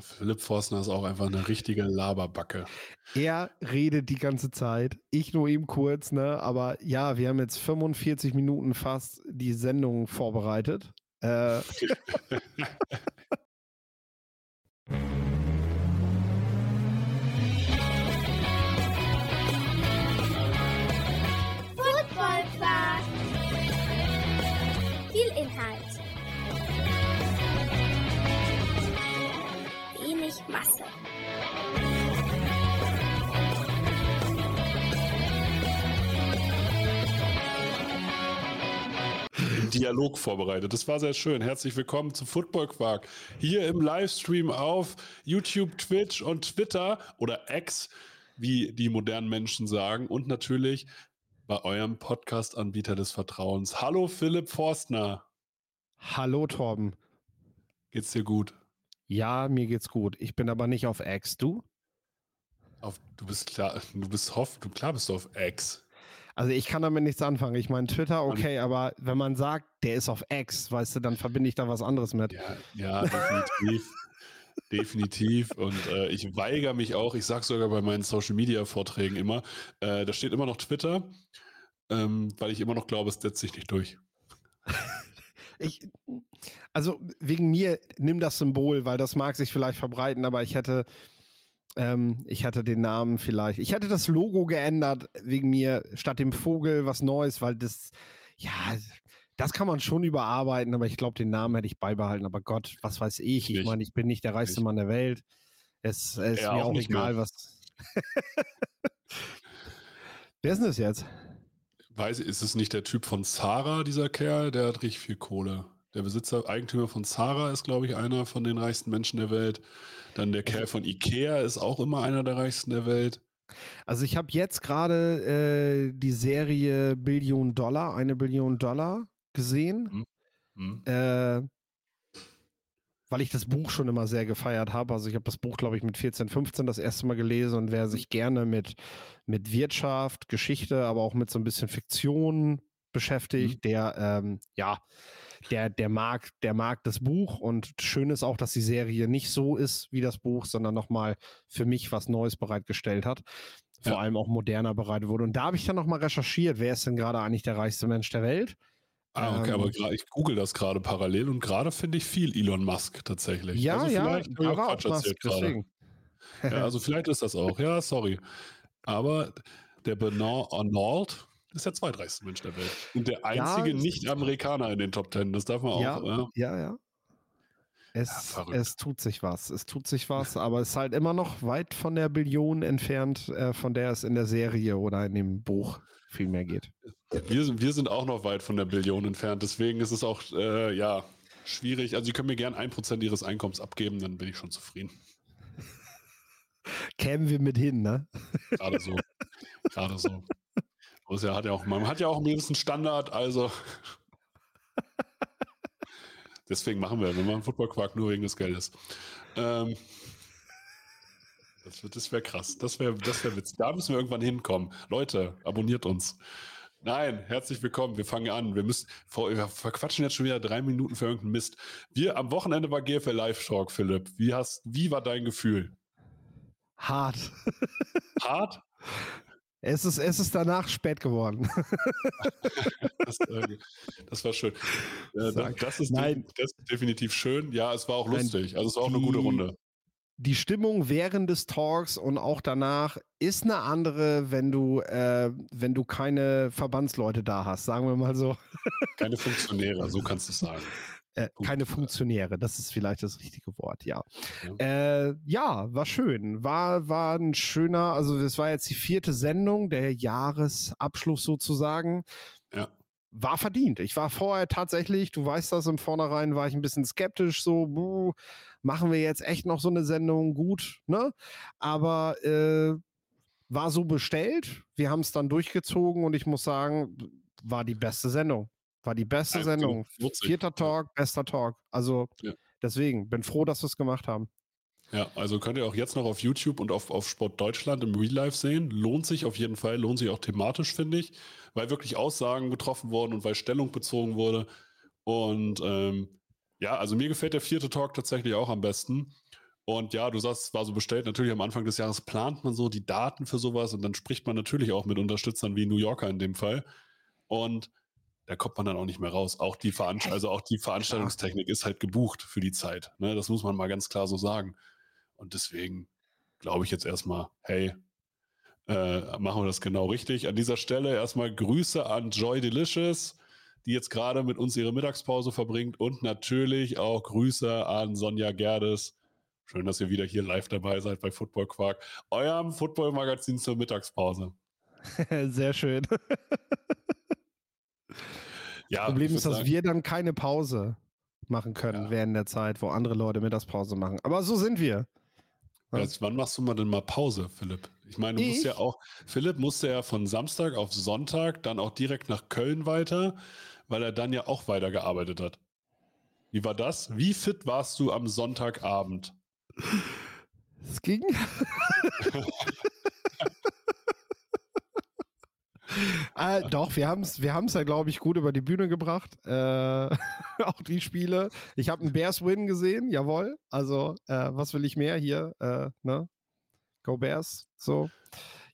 Ja, Philipp Forstner ist auch einfach eine richtige Laberbacke. Er redet die ganze Zeit, ich nur eben kurz, ne? Aber ja, wir haben jetzt 45 Minuten fast die Sendung vorbereitet. Äh, Masse. Dialog vorbereitet. Das war sehr schön. Herzlich willkommen zu Football Quark. Hier im Livestream auf YouTube, Twitch und Twitter oder X, wie die modernen Menschen sagen. Und natürlich bei eurem Podcast-Anbieter des Vertrauens. Hallo Philipp Forstner. Hallo Torben. Geht's dir gut? Ja, mir geht's gut. Ich bin aber nicht auf X. Du? Auf, du bist klar, du bist hoff, du klar bist du auf X. Also ich kann damit nichts anfangen. Ich meine, Twitter, okay, aber wenn man sagt, der ist auf X, weißt du, dann verbinde ich da was anderes mit. Ja, ja definitiv. definitiv. Und äh, ich weigere mich auch, ich sage sogar bei meinen Social Media Vorträgen immer, äh, da steht immer noch Twitter, ähm, weil ich immer noch glaube, es setzt sich nicht durch. Ich, also wegen mir nimm das Symbol, weil das mag sich vielleicht verbreiten, aber ich hätte, ähm, ich hätte den Namen vielleicht, ich hätte das Logo geändert wegen mir statt dem Vogel was Neues, weil das, ja, das kann man schon überarbeiten, aber ich glaube, den Namen hätte ich beibehalten. Aber Gott, was weiß ich? Ich meine, ich bin nicht der reichste Ich- Mann der Welt. Es, es ist Ja, mir auch auch nicht egal, mehr. was. Wer ist denn das jetzt? Weiß ich, ist es nicht der Typ von Zara, dieser Kerl? Der hat richtig viel Kohle. Der Besitzer, Eigentümer von Zara ist, glaube ich, einer von den reichsten Menschen der Welt. Dann der Kerl von Ikea ist auch immer einer der reichsten der Welt. Also ich habe jetzt gerade äh, die Serie Billion Dollar, eine Billion Dollar gesehen, Hm? äh, weil ich das Buch schon immer sehr gefeiert habe. Also ich habe das Buch, glaube ich, mit 14, 15 das erste Mal gelesen und wer sich gerne mit, mit Wirtschaft, Geschichte, aber auch mit so ein bisschen Fiktion beschäftigt, der, ähm, ja, der, der mag, der mag das Buch und schön ist auch, dass die Serie nicht so ist wie das Buch, sondern nochmal für mich was Neues bereitgestellt hat. Vor Ja. allem auch moderner bereitet wurde. Und da habe ich dann nochmal recherchiert, wer ist denn gerade eigentlich der reichste Mensch der Welt? Ah, okay, Ähm, aber ich google das gerade parallel und gerade finde ich viel Elon Musk tatsächlich. Ja, also ja, da auch war gerade. deswegen. Ja, also vielleicht ist das auch. Ja, sorry. Aber der Bernard Arnault ist der zweitreichste Mensch der Welt. Und der einzige das- Nicht-Amerikaner in den Top Ten. Das darf man auch. Ja. Ja. Ja, ja. Es, es tut sich was. Es tut sich was, aber es ist halt immer noch weit von der Billion entfernt, äh, von der es in der Serie oder in dem Buch viel mehr geht. Wir, sind, wir sind auch noch weit von der Billion entfernt. Deswegen ist es auch, äh, ja, schwierig. Also, Sie können mir gern ein Prozent Ihres Einkommens abgeben, dann bin ich schon zufrieden. Kämen wir mit hin, ne? Gerade so. Gerade so. Bloß ja, hat ja auch, man hat ja auch einen gewissen Standard, also. Deswegen machen wir, wir machen Football Quark nur wegen des Geldes. Ähm, das wird- das wäre krass. Das wäre das wär Witz. Da müssen wir irgendwann hinkommen. Leute, abonniert uns. Nein, herzlich willkommen. Wir fangen an. Wir müssen, wir verquatschen jetzt schon wieder drei Minuten für irgendeinen Mist. Wir, am Wochenende war GFL Live Talk, Philipp. Wie hast, wie war dein Gefühl? Hart. Hart? Es ist, es ist danach spät geworden. Das, äh, das war schön. Das, ist Nein. das ist definitiv schön. Ja, es war auch lustig. Also es war auch eine gute Runde. Die Stimmung während des Talks und auch danach ist eine andere, wenn du, äh, wenn du keine Verbandsleute da hast, sagen wir mal so. Keine Funktionäre, so kannst du es sagen. Äh, keine Funktionäre, das ist vielleicht das richtige Wort, ja. Ja. Äh, ja, war schön. War, war ein schöner, also das war jetzt die vierte Sendung, der Jahresabschluss sozusagen. Ja. War verdient. Ich war vorher tatsächlich, du weißt das, im Vornherein war ich ein bisschen skeptisch, so, buh, machen wir jetzt echt noch so eine Sendung gut, ne? Aber äh, war so bestellt. Wir haben es dann durchgezogen und ich muss sagen, war die beste Sendung. War die beste Also, Sendung. wurzig. Vierter Talk, bester Talk. Also Ja. deswegen, bin froh, dass wir es gemacht haben. Ja, also könnt ihr auch jetzt noch auf YouTube und auf, auf Sport Deutschland im Real Life sehen. Lohnt sich auf jeden Fall, lohnt sich auch thematisch, finde ich, weil wirklich Aussagen getroffen wurden und weil Stellung bezogen wurde. Und ähm, ja, also mir gefällt der vierte Talk tatsächlich auch am besten. Und ja, du sagst, es war so bestellt. Natürlich am Anfang des Jahres plant man so die Daten für sowas und dann spricht man natürlich auch mit Unterstützern wie New Yorker in dem Fall. Und da kommt man dann auch nicht mehr raus. Auch die, Veranst also auch die Veranstaltungstechnik ist halt gebucht für die Zeit. Ne? Das muss man mal ganz klar so sagen. Und deswegen glaube ich jetzt erstmal, hey, äh, machen wir das genau richtig. An dieser Stelle erstmal Grüße an Joy Delicious, die jetzt gerade mit uns ihre Mittagspause verbringt und natürlich auch Grüße an Sonja Gerdes. Schön, dass ihr wieder hier live dabei seid bei Football Quark, eurem Football-Magazin zur Mittagspause. Sehr schön. ja, das Problem ist, dass sagen, wir dann keine Pause machen können ja. während der Zeit, wo andere Leute Mittagspause machen. Aber so sind wir. Jetzt, wann machst du mal denn mal Pause, Philipp? Ich meine, du ich? musst ja auch, Philipp musste ja von Samstag auf Sonntag dann auch direkt nach Köln weiter, weil er dann ja auch weitergearbeitet hat. Wie war das? Wie fit warst du am Sonntagabend? Es ging. äh, doch, wir haben es wir haben's ja, glaube ich, gut über die Bühne gebracht. Äh, auch die Spiele. Ich habe einen Bears-Win gesehen, jawohl. Also, äh, was will ich mehr hier? Äh, ne? Go Bears. So.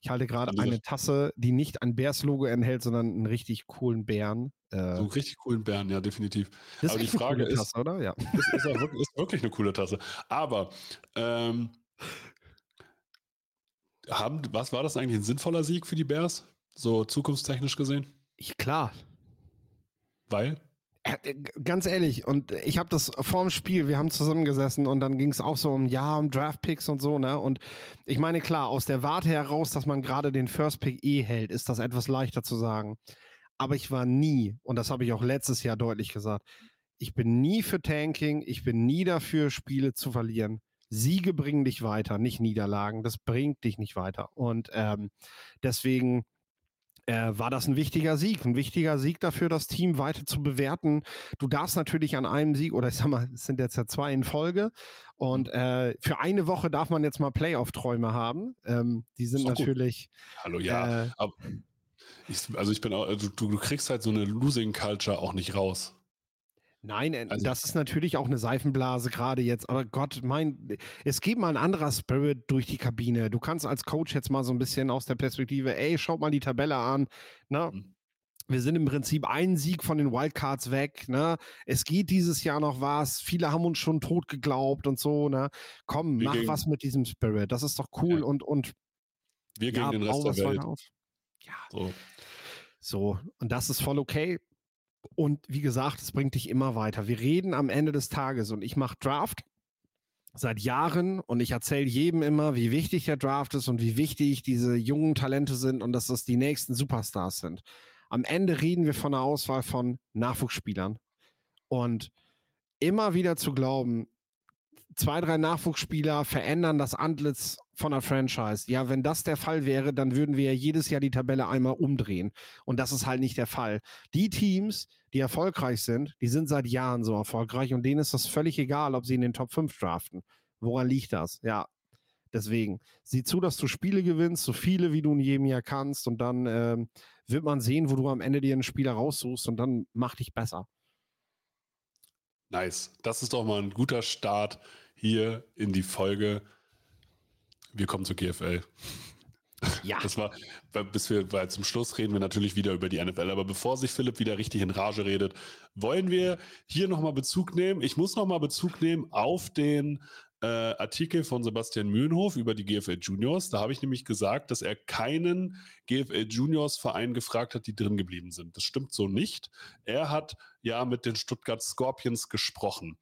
Ich halte gerade eine Tasse, die nicht ein Bears-Logo enthält, sondern einen richtig coolen Bären. Äh, so einen richtig coolen Bären, ja, definitiv. Das Aber die Frage ist, Tasse, oder? Ja. Ist, ist, wirklich, ist, wirklich eine coole Tasse. Aber ähm, haben, was war das eigentlich ein sinnvoller Sieg für die Bears? So zukunftstechnisch gesehen? Ich, klar. Weil? Äh, ganz ehrlich, und ich habe das vorm Spiel, wir haben zusammengesessen und dann ging es auch so um ja, um Draftpicks und so, ne? Und ich meine, klar, aus der Warte heraus, dass man gerade den First Pick eh hält, ist das etwas leichter zu sagen. Aber ich war nie, und das habe ich auch letztes Jahr deutlich gesagt, ich bin nie für Tanking, ich bin nie dafür, Spiele zu verlieren. Siege bringen dich weiter, nicht Niederlagen. Das bringt dich nicht weiter. Und ähm, deswegen äh, war das ein wichtiger Sieg. Ein wichtiger Sieg dafür, das Team weiter zu bewerten. Du darfst natürlich an einem Sieg, oder ich sag mal, es sind jetzt ja zwei in Folge. Und äh, für eine Woche darf man jetzt mal Playoff-Träume haben. Ähm, die sind natürlich. Gut. Hallo, ja. Äh, ich, also ich bin auch, also du, du kriegst halt so eine Losing Culture auch nicht raus. Nein, äh, also, das ist natürlich auch eine Seifenblase gerade jetzt. Aber Gott, mein, es geht mal ein anderer Spirit durch die Kabine. Du kannst als Coach jetzt mal so ein bisschen aus der Perspektive, ey, schaut mal die Tabelle an. Ne? Mhm. Wir sind im Prinzip einen Sieg von den Wildcards weg. Ne? Es geht dieses Jahr noch was. Viele haben uns schon tot geglaubt und so. Ne? Komm, wir mach gegen, was mit diesem Spirit. Das ist doch cool ja. und, und wir gegen ja, den Rest der Welt. Ja. So. so, und das ist voll okay. Und wie gesagt, es bringt dich immer weiter. Wir reden am Ende des Tages und ich mache Draft seit Jahren und ich erzähle jedem immer, wie wichtig der Draft ist und wie wichtig diese jungen Talente sind und dass das die nächsten Superstars sind. Am Ende reden wir von einer Auswahl von Nachwuchsspielern. Und immer wieder zu glauben, zwei, drei Nachwuchsspieler verändern das Antlitz von der Franchise. Ja, wenn das der Fall wäre, dann würden wir jedes Jahr die Tabelle einmal umdrehen. Und das ist halt nicht der Fall. Die Teams, die erfolgreich sind, die sind seit Jahren so erfolgreich und denen ist das völlig egal, ob sie in den Top 5 draften. Woran liegt das? Ja, deswegen. Sieh zu, dass du Spiele gewinnst, so viele wie du in jedem Jahr kannst und dann ähm, wird man sehen, wo du am Ende dir einen Spieler raussuchst und dann mach dich besser. Nice. Das ist doch mal ein guter Start hier in die Folge. Wir kommen zur GFL. Ja. Das war, bis wir, weil zum Schluss reden wir natürlich wieder über die NFL. Aber bevor sich Philipp wieder richtig in Rage redet, wollen wir hier nochmal Bezug nehmen. Ich muss nochmal Bezug nehmen auf den äh, Artikel von Sebastian Mühlenhof über die GFL Juniors. Da habe ich nämlich gesagt, dass er keinen GFL Juniors Verein gefragt hat, die drin geblieben sind. Das stimmt so nicht. Er hat ja mit den Stuttgart Scorpions gesprochen.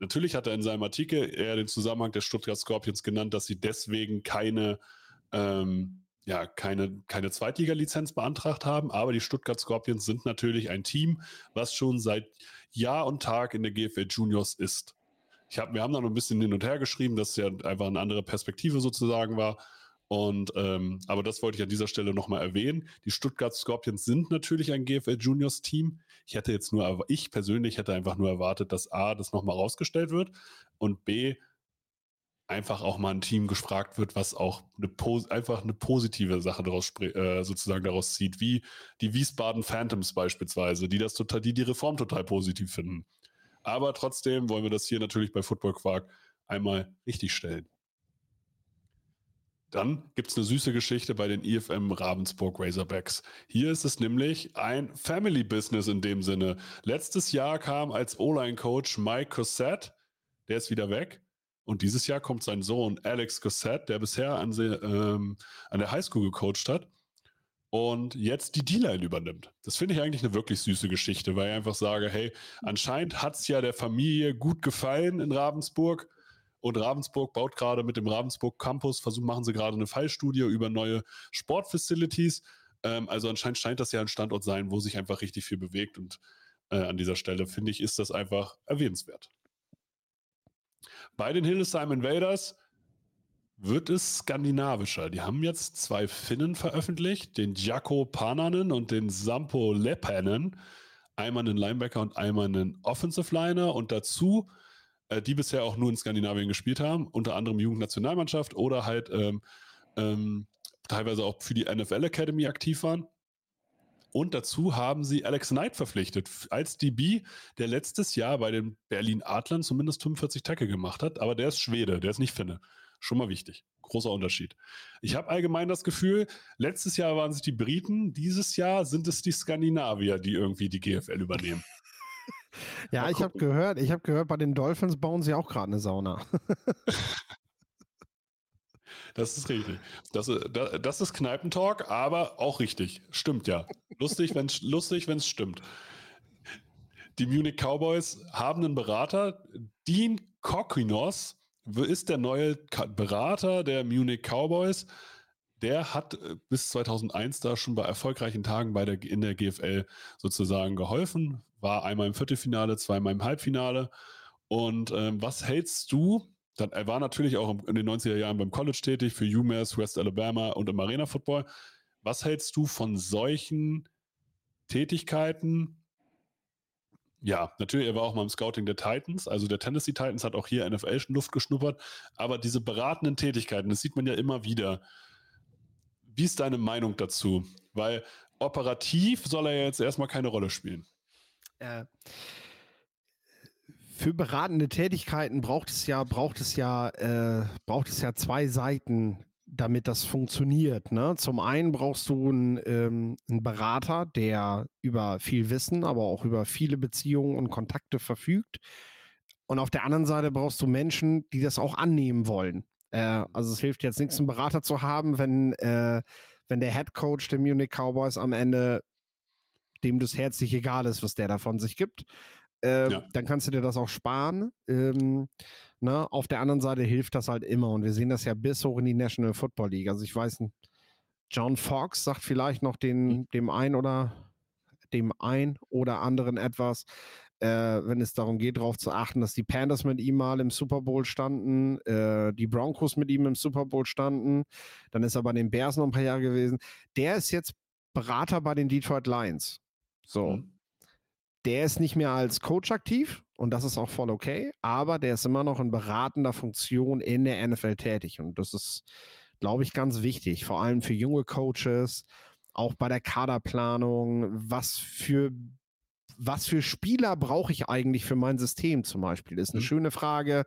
Natürlich hat er in seinem Artikel eher den Zusammenhang der Stuttgart Scorpions genannt, dass sie deswegen keine, ähm, ja, keine, keine Zweitliga-Lizenz beantragt haben. Aber die Stuttgart Scorpions sind natürlich ein Team, was schon seit Jahr und Tag in der GFL Juniors ist. Ich hab, wir haben da noch ein bisschen hin und her geschrieben, dass es ja einfach eine andere Perspektive sozusagen war. Und ähm, aber das wollte ich an dieser Stelle nochmal erwähnen. Die Stuttgart Scorpions sind natürlich ein GFL Juniors Team. Ich hätte jetzt nur, ich persönlich hätte einfach nur erwartet, dass A, das nochmal rausgestellt wird und B, einfach auch mal ein Team gefragt wird, was auch eine einfach eine positive Sache daraus äh, sozusagen daraus zieht, wie die Wiesbaden Phantoms beispielsweise, die das total, die die Reform total positiv finden. Aber trotzdem wollen wir das hier natürlich bei Football Quark einmal richtig stellen. Dann gibt es eine süße Geschichte bei den IFM Ravensburg Razorbacks. Hier ist es nämlich ein Family Business in dem Sinne. Letztes Jahr kam als O-Line-Coach Mike Cossett, der ist wieder weg. Und dieses Jahr kommt sein Sohn Alex Cossett, der bisher an, ähm, an der Highschool gecoacht hat und jetzt die D-Line übernimmt. Das finde ich eigentlich eine wirklich süße Geschichte, weil ich einfach sage, hey, anscheinend hat es ja der Familie gut gefallen in Ravensburg und Ravensburg baut gerade mit dem Ravensburg Campus, versuchen, machen sie gerade eine Fallstudie über neue Sportfacilities. Ähm, also anscheinend scheint das ja ein Standort sein, wo sich einfach richtig viel bewegt und äh, an dieser Stelle finde ich, ist das einfach erwähnenswert. Bei den Hildesheim Invaders wird es skandinavischer. Die haben jetzt zwei Finnen veröffentlicht, den Jaco Pananen und den Sampo Lepanen. Einmal einen Linebacker und einmal einen Offensive Liner und dazu, äh, die bisher auch nur in Skandinavien gespielt haben, unter anderem Jugendnationalmannschaft oder halt ähm, ähm, teilweise auch für die NFL Academy aktiv waren. Und dazu haben sie Alex Knight verpflichtet als DB, der letztes Jahr bei den Berlin Adlern zumindest 45 Tackle gemacht hat. Aber der ist Schwede, der ist nicht Finne. Schon mal wichtig. Großer Unterschied. Ich habe allgemein das Gefühl, letztes Jahr waren es die Briten, dieses Jahr sind es die Skandinavier, die irgendwie die GFL übernehmen. ja, mal ich habe gehört, ich habe gehört, bei den Dolphins bauen sie auch gerade eine Sauna. Das ist richtig. Das, das ist Kneipentalk, aber auch richtig. Stimmt ja. Lustig, wenn es lustig, stimmt. Die Munich Cowboys haben einen Berater, Dean Kokinos, ist der neue Berater der Munich Cowboys. Der hat äh, bis 2001 da schon bei erfolgreichen Tagen bei der, in der GFL sozusagen geholfen. War einmal im Viertelfinale, zweimal im Halbfinale. Und ähm, was hältst du? Dann, er war natürlich auch in den 90er Jahren beim College tätig für UMass, West Alabama und im Arena Football. Was hältst du von solchen Tätigkeiten ja, natürlich, er war auch mal im Scouting der Titans. Also der Tennessee Titans hat auch hier NFL schon Luft geschnuppert. Aber diese beratenden Tätigkeiten, das sieht man ja immer wieder. Wie ist deine Meinung dazu? Weil operativ soll er jetzt erstmal keine Rolle spielen. Äh, für beratende Tätigkeiten braucht es ja, braucht es ja, äh, braucht es ja zwei Seiten damit das funktioniert. Ne? Zum einen brauchst du einen, ähm, einen, Berater, der über viel Wissen, aber auch über viele Beziehungen und Kontakte verfügt. Und auf der anderen Seite brauchst du Menschen, die das auch annehmen wollen. Äh, also es hilft jetzt nichts, einen Berater zu haben, wenn, äh, wenn der Head Coach der Munich Cowboys am Ende dem das herzlich egal ist, was der davon sich gibt. Äh, ja. Dann kannst du dir das auch sparen. Ähm, Ne? Auf der anderen Seite hilft das halt immer und wir sehen das ja bis hoch in die National Football League. Also ich weiß, John Fox sagt vielleicht noch den, mhm. dem ein oder dem ein oder anderen etwas, äh, wenn es darum geht, darauf zu achten, dass die Panthers mit ihm mal im Super Bowl standen, äh, die Broncos mit ihm im Super Bowl standen, dann ist er bei den Bears noch ein paar Jahre gewesen. Der ist jetzt Berater bei den Detroit Lions. So. Mhm. Der ist nicht mehr als Coach aktiv, und das ist auch voll okay, aber der ist immer noch in beratender Funktion in der NFL tätig und das ist, glaube ich, ganz wichtig, vor allem für junge Coaches, auch bei der Kaderplanung, was für was für Spieler brauche ich eigentlich für mein System zum Beispiel? Ist eine mhm. schöne Frage,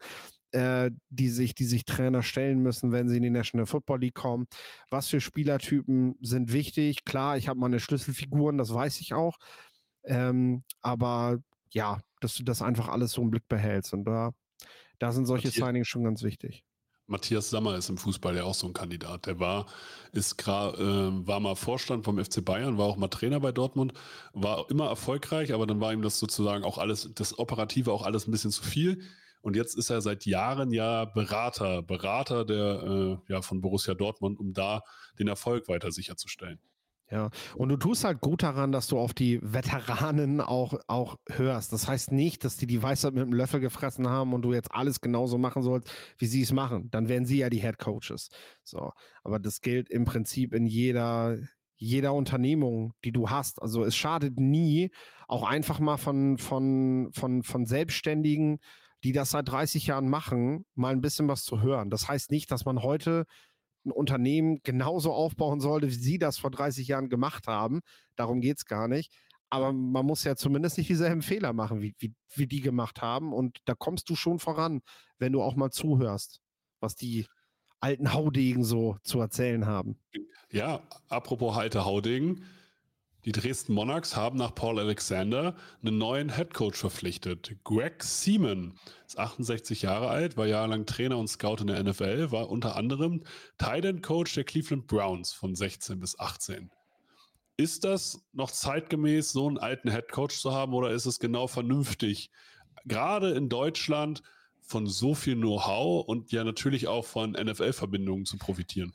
äh, die, sich, die sich Trainer stellen müssen, wenn sie in die National Football League kommen. Was für Spielertypen sind wichtig? Klar, ich habe meine Schlüsselfiguren, das weiß ich auch. Ähm, aber ja, dass du das einfach alles so im Blick behältst. Und da, da sind solche Signings schon ganz wichtig. Matthias Sammer ist im Fußball ja auch so ein Kandidat. Der war, ist äh, war mal Vorstand vom FC Bayern, war auch mal Trainer bei Dortmund, war immer erfolgreich, aber dann war ihm das sozusagen auch alles, das Operative auch alles ein bisschen zu viel. Und jetzt ist er seit Jahren ja Berater, Berater der, äh, ja, von Borussia Dortmund, um da den Erfolg weiter sicherzustellen. Ja, und du tust halt gut daran, dass du auf die Veteranen auch, auch hörst. Das heißt nicht, dass die die Weisheit mit dem Löffel gefressen haben und du jetzt alles genauso machen sollst, wie sie es machen. Dann wären sie ja die Head Coaches. So, aber das gilt im Prinzip in jeder, jeder Unternehmung, die du hast. Also es schadet nie, auch einfach mal von, von, von, von Selbstständigen, die das seit 30 Jahren machen, mal ein bisschen was zu hören. Das heißt nicht, dass man heute ein Unternehmen genauso aufbauen sollte, wie Sie das vor 30 Jahren gemacht haben. Darum geht es gar nicht. aber man muss ja zumindest nicht dieselben Fehler machen, wie, wie, wie die gemacht haben. Und da kommst du schon voran, wenn du auch mal zuhörst, was die alten Haudegen so zu erzählen haben. Ja, apropos alte Haudegen. Die Dresden Monarchs haben nach Paul Alexander einen neuen Headcoach verpflichtet. Greg Seaman ist 68 Jahre alt, war jahrelang Trainer und Scout in der NFL, war unter anderem Tight End Coach der Cleveland Browns von 16 bis 18. Ist das noch zeitgemäß, so einen alten Headcoach zu haben oder ist es genau vernünftig, gerade in Deutschland von so viel Know-how und ja natürlich auch von NFL-Verbindungen zu profitieren?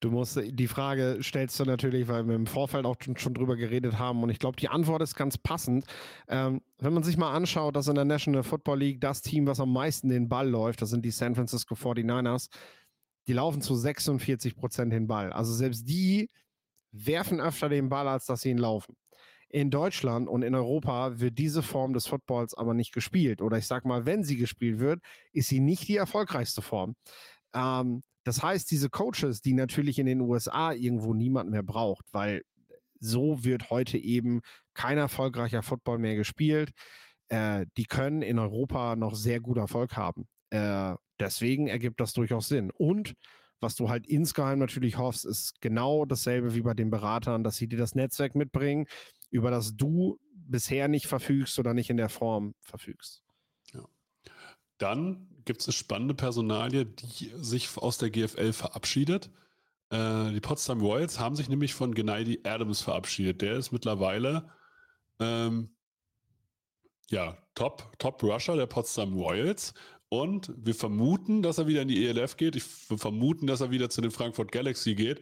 Du musst, die Frage stellst du natürlich, weil wir im Vorfeld auch schon, schon drüber geredet haben und ich glaube, die Antwort ist ganz passend. Ähm, wenn man sich mal anschaut, dass in der National Football League das Team, was am meisten den Ball läuft, das sind die San Francisco 49ers, die laufen zu 46 Prozent den Ball. Also selbst die werfen öfter den Ball, als dass sie ihn laufen. In Deutschland und in Europa wird diese Form des Footballs aber nicht gespielt. Oder ich sag mal, wenn sie gespielt wird, ist sie nicht die erfolgreichste Form. Ähm, das heißt, diese Coaches, die natürlich in den USA irgendwo niemand mehr braucht, weil so wird heute eben kein erfolgreicher Football mehr gespielt, äh, die können in Europa noch sehr gut Erfolg haben. Äh, deswegen ergibt das durchaus Sinn. Und was du halt insgeheim natürlich hoffst, ist genau dasselbe wie bei den Beratern, dass sie dir das Netzwerk mitbringen, über das du bisher nicht verfügst oder nicht in der Form verfügst. Ja. Dann gibt es eine spannende Personalie, die sich aus der GFL verabschiedet. Äh, die Potsdam Royals haben sich nämlich von Gennady Adams verabschiedet. Der ist mittlerweile ähm, ja, Top, Top Rusher der Potsdam Royals. Und wir vermuten, dass er wieder in die ELF geht. Ich vermuten, dass er wieder zu den Frankfurt Galaxy geht.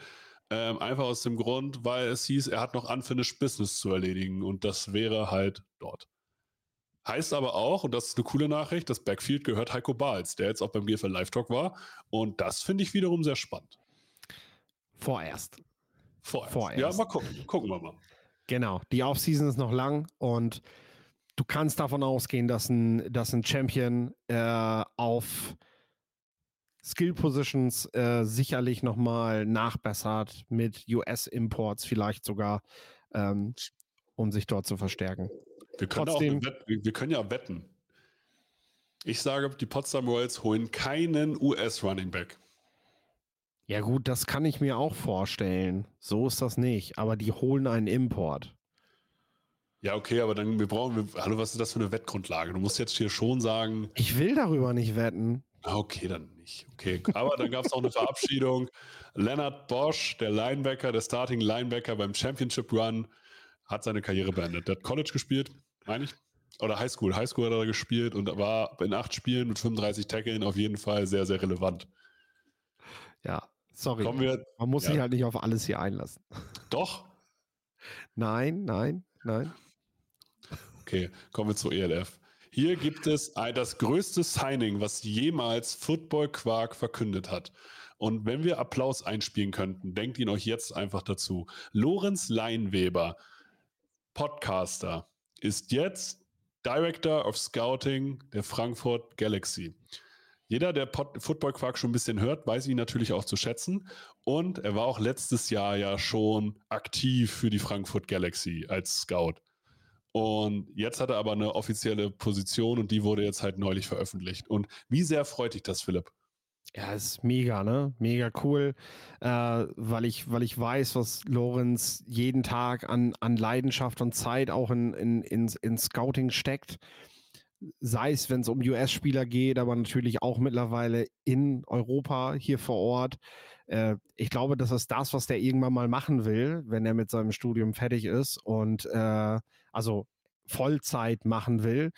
Ähm, einfach aus dem Grund, weil es hieß, er hat noch Unfinished Business zu erledigen. Und das wäre halt dort. Heißt aber auch, und das ist eine coole Nachricht, das Backfield gehört Heiko Bahls, der jetzt auch beim GFL Live Talk war. Und das finde ich wiederum sehr spannend. Vorerst. Vorerst. Vorerst. Ja, mal gucken. Gucken wir mal. Genau. Die Offseason ist noch lang und du kannst davon ausgehen, dass ein, dass ein Champion äh, auf Skill Positions äh, sicherlich nochmal nachbessert mit US-Imports vielleicht sogar, ähm, um sich dort zu verstärken. Wir können, Trotzdem, auch wir können ja wetten. Ich sage, die Potsdam Royals holen keinen US-Running Back. Ja, gut, das kann ich mir auch vorstellen. So ist das nicht. Aber die holen einen Import. Ja, okay, aber dann wir brauchen wir, hallo, was ist das für eine Wettgrundlage? Du musst jetzt hier schon sagen. Ich will darüber nicht wetten. Ah, okay, dann nicht. Okay, aber dann gab es auch eine Verabschiedung. Leonard Bosch, der Linebacker, der Starting Linebacker beim Championship Run, hat seine Karriere beendet. Der hat College gespielt, meine ich. Oder Highschool. Highschool hat er gespielt und war in acht Spielen mit 35 Tackeln auf jeden Fall sehr, sehr relevant. Ja, sorry. Wir, Man muss ja. sich halt nicht auf alles hier einlassen. Doch. Nein, nein, nein. Okay, kommen wir zur ELF. Hier gibt es das größte Signing, was jemals Football Quark verkündet hat. Und wenn wir Applaus einspielen könnten, denkt ihn euch jetzt einfach dazu. Lorenz Leinweber, Podcaster, ist jetzt Director of Scouting der Frankfurt Galaxy. Jeder, der Pod Football Quark schon ein bisschen hört, weiß ihn natürlich auch zu schätzen. Und er war auch letztes Jahr ja schon aktiv für die Frankfurt Galaxy als Scout. Und jetzt hat er aber eine offizielle Position und die wurde jetzt halt neulich veröffentlicht. Und wie sehr freut dich das, Philipp? Ja, ist mega, ne? Mega cool, äh, weil, ich, weil ich weiß, was Lorenz jeden Tag an, an Leidenschaft und Zeit auch in, in, in, in Scouting steckt. Sei es, wenn es um US-Spieler geht, aber natürlich auch mittlerweile in Europa hier vor Ort. Äh, ich glaube, das ist das, was der irgendwann mal machen will, wenn er mit seinem Studium fertig ist und äh, also Vollzeit machen will.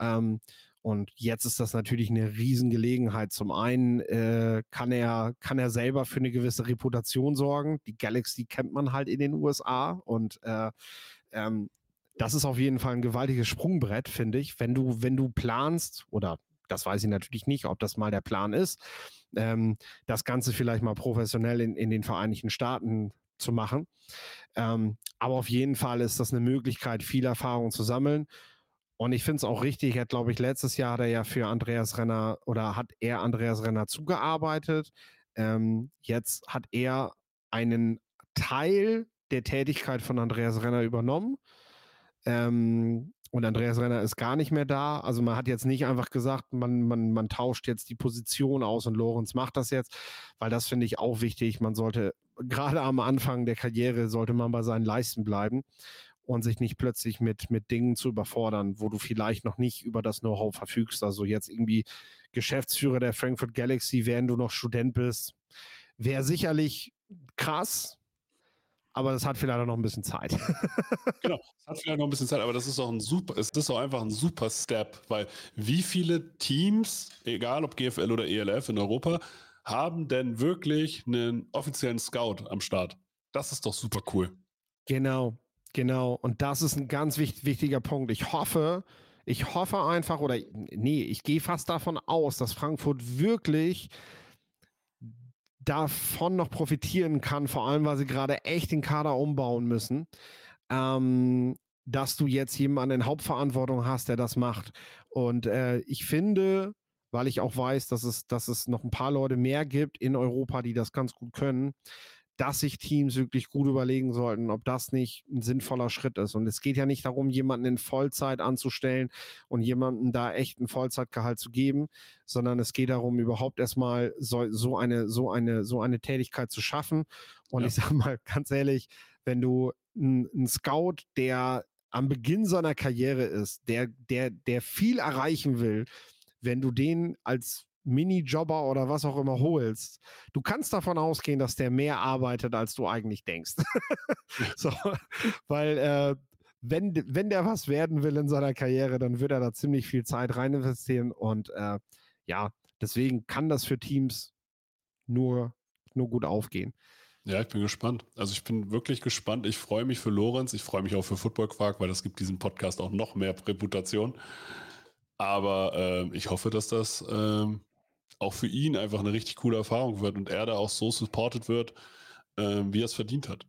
Ähm, und jetzt ist das natürlich eine Riesengelegenheit. Zum einen äh, kann, er, kann er selber für eine gewisse Reputation sorgen. Die Galaxy kennt man halt in den USA und äh, ähm, das ist auf jeden Fall ein gewaltiges Sprungbrett, finde ich. Wenn du, wenn du planst, oder das weiß ich natürlich nicht, ob das mal der Plan ist, ähm, das Ganze vielleicht mal professionell in, in den Vereinigten Staaten zu machen. Ähm, aber auf jeden Fall ist das eine Möglichkeit, viel Erfahrung zu sammeln. Und ich finde es auch richtig, er hat, glaube ich, letztes Jahr hat er ja für Andreas Renner oder hat er Andreas Renner zugearbeitet. Ähm, jetzt hat er einen Teil der Tätigkeit von Andreas Renner übernommen. Ähm, und Andreas Renner ist gar nicht mehr da. Also man hat jetzt nicht einfach gesagt, man, man, man tauscht jetzt die Position aus und Lorenz macht das jetzt, weil das finde ich auch wichtig. Man sollte gerade am Anfang der Karriere sollte man bei seinen Leisten bleiben und sich nicht plötzlich mit, mit Dingen zu überfordern, wo du vielleicht noch nicht über das Know-how verfügst. Also jetzt irgendwie Geschäftsführer der Frankfurt Galaxy, während du noch Student bist, wäre sicherlich krass, aber das hat vielleicht auch noch ein bisschen Zeit. genau, es hat vielleicht noch ein bisschen Zeit, aber das ist auch ein super, es ist auch einfach ein super Step, weil wie viele Teams, egal ob GFL oder ELF in Europa, haben denn wirklich einen offiziellen Scout am Start? Das ist doch super cool. Genau, genau. Und das ist ein ganz wichtig, wichtiger Punkt. Ich hoffe, ich hoffe einfach, oder nee, ich gehe fast davon aus, dass Frankfurt wirklich davon noch profitieren kann, vor allem weil sie gerade echt den Kader umbauen müssen, ähm, dass du jetzt jemanden in Hauptverantwortung hast, der das macht. Und äh, ich finde, weil ich auch weiß, dass es, dass es noch ein paar Leute mehr gibt in Europa, die das ganz gut können, dass sich Teams wirklich gut überlegen sollten, ob das nicht ein sinnvoller Schritt ist. Und es geht ja nicht darum, jemanden in Vollzeit anzustellen und jemanden da echt ein Vollzeitgehalt zu geben, sondern es geht darum, überhaupt erstmal so, so eine, so eine, so eine Tätigkeit zu schaffen. Und ja. ich sage mal ganz ehrlich, wenn du einen Scout, der am Beginn seiner Karriere ist, der, der, der viel erreichen will, wenn du den als Minijobber oder was auch immer holst, du kannst davon ausgehen, dass der mehr arbeitet, als du eigentlich denkst. so, weil äh, wenn, wenn der was werden will in seiner Karriere, dann wird er da ziemlich viel Zeit rein investieren und äh, ja, deswegen kann das für Teams nur, nur gut aufgehen. Ja, ich bin gespannt. Also ich bin wirklich gespannt. Ich freue mich für Lorenz, ich freue mich auch für Football Quark, weil das gibt diesem Podcast auch noch mehr Reputation. Aber äh, ich hoffe, dass das äh, auch für ihn einfach eine richtig coole Erfahrung wird und er da auch so supported wird, äh, wie er es verdient hat.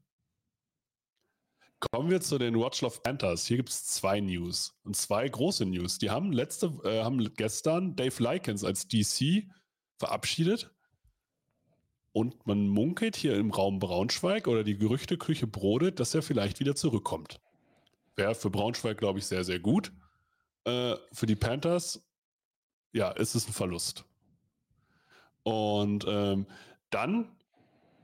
Kommen wir zu den Watchlove Panthers. Hier gibt es zwei News und zwei große News. Die haben letzte, äh, haben gestern Dave Likens als DC verabschiedet. Und man munkelt hier im Raum Braunschweig oder die Gerüchteküche brodet, dass er vielleicht wieder zurückkommt. Wäre für Braunschweig, glaube ich, sehr, sehr gut. Äh, für die Panthers, ja, ist es ein Verlust. Und ähm, dann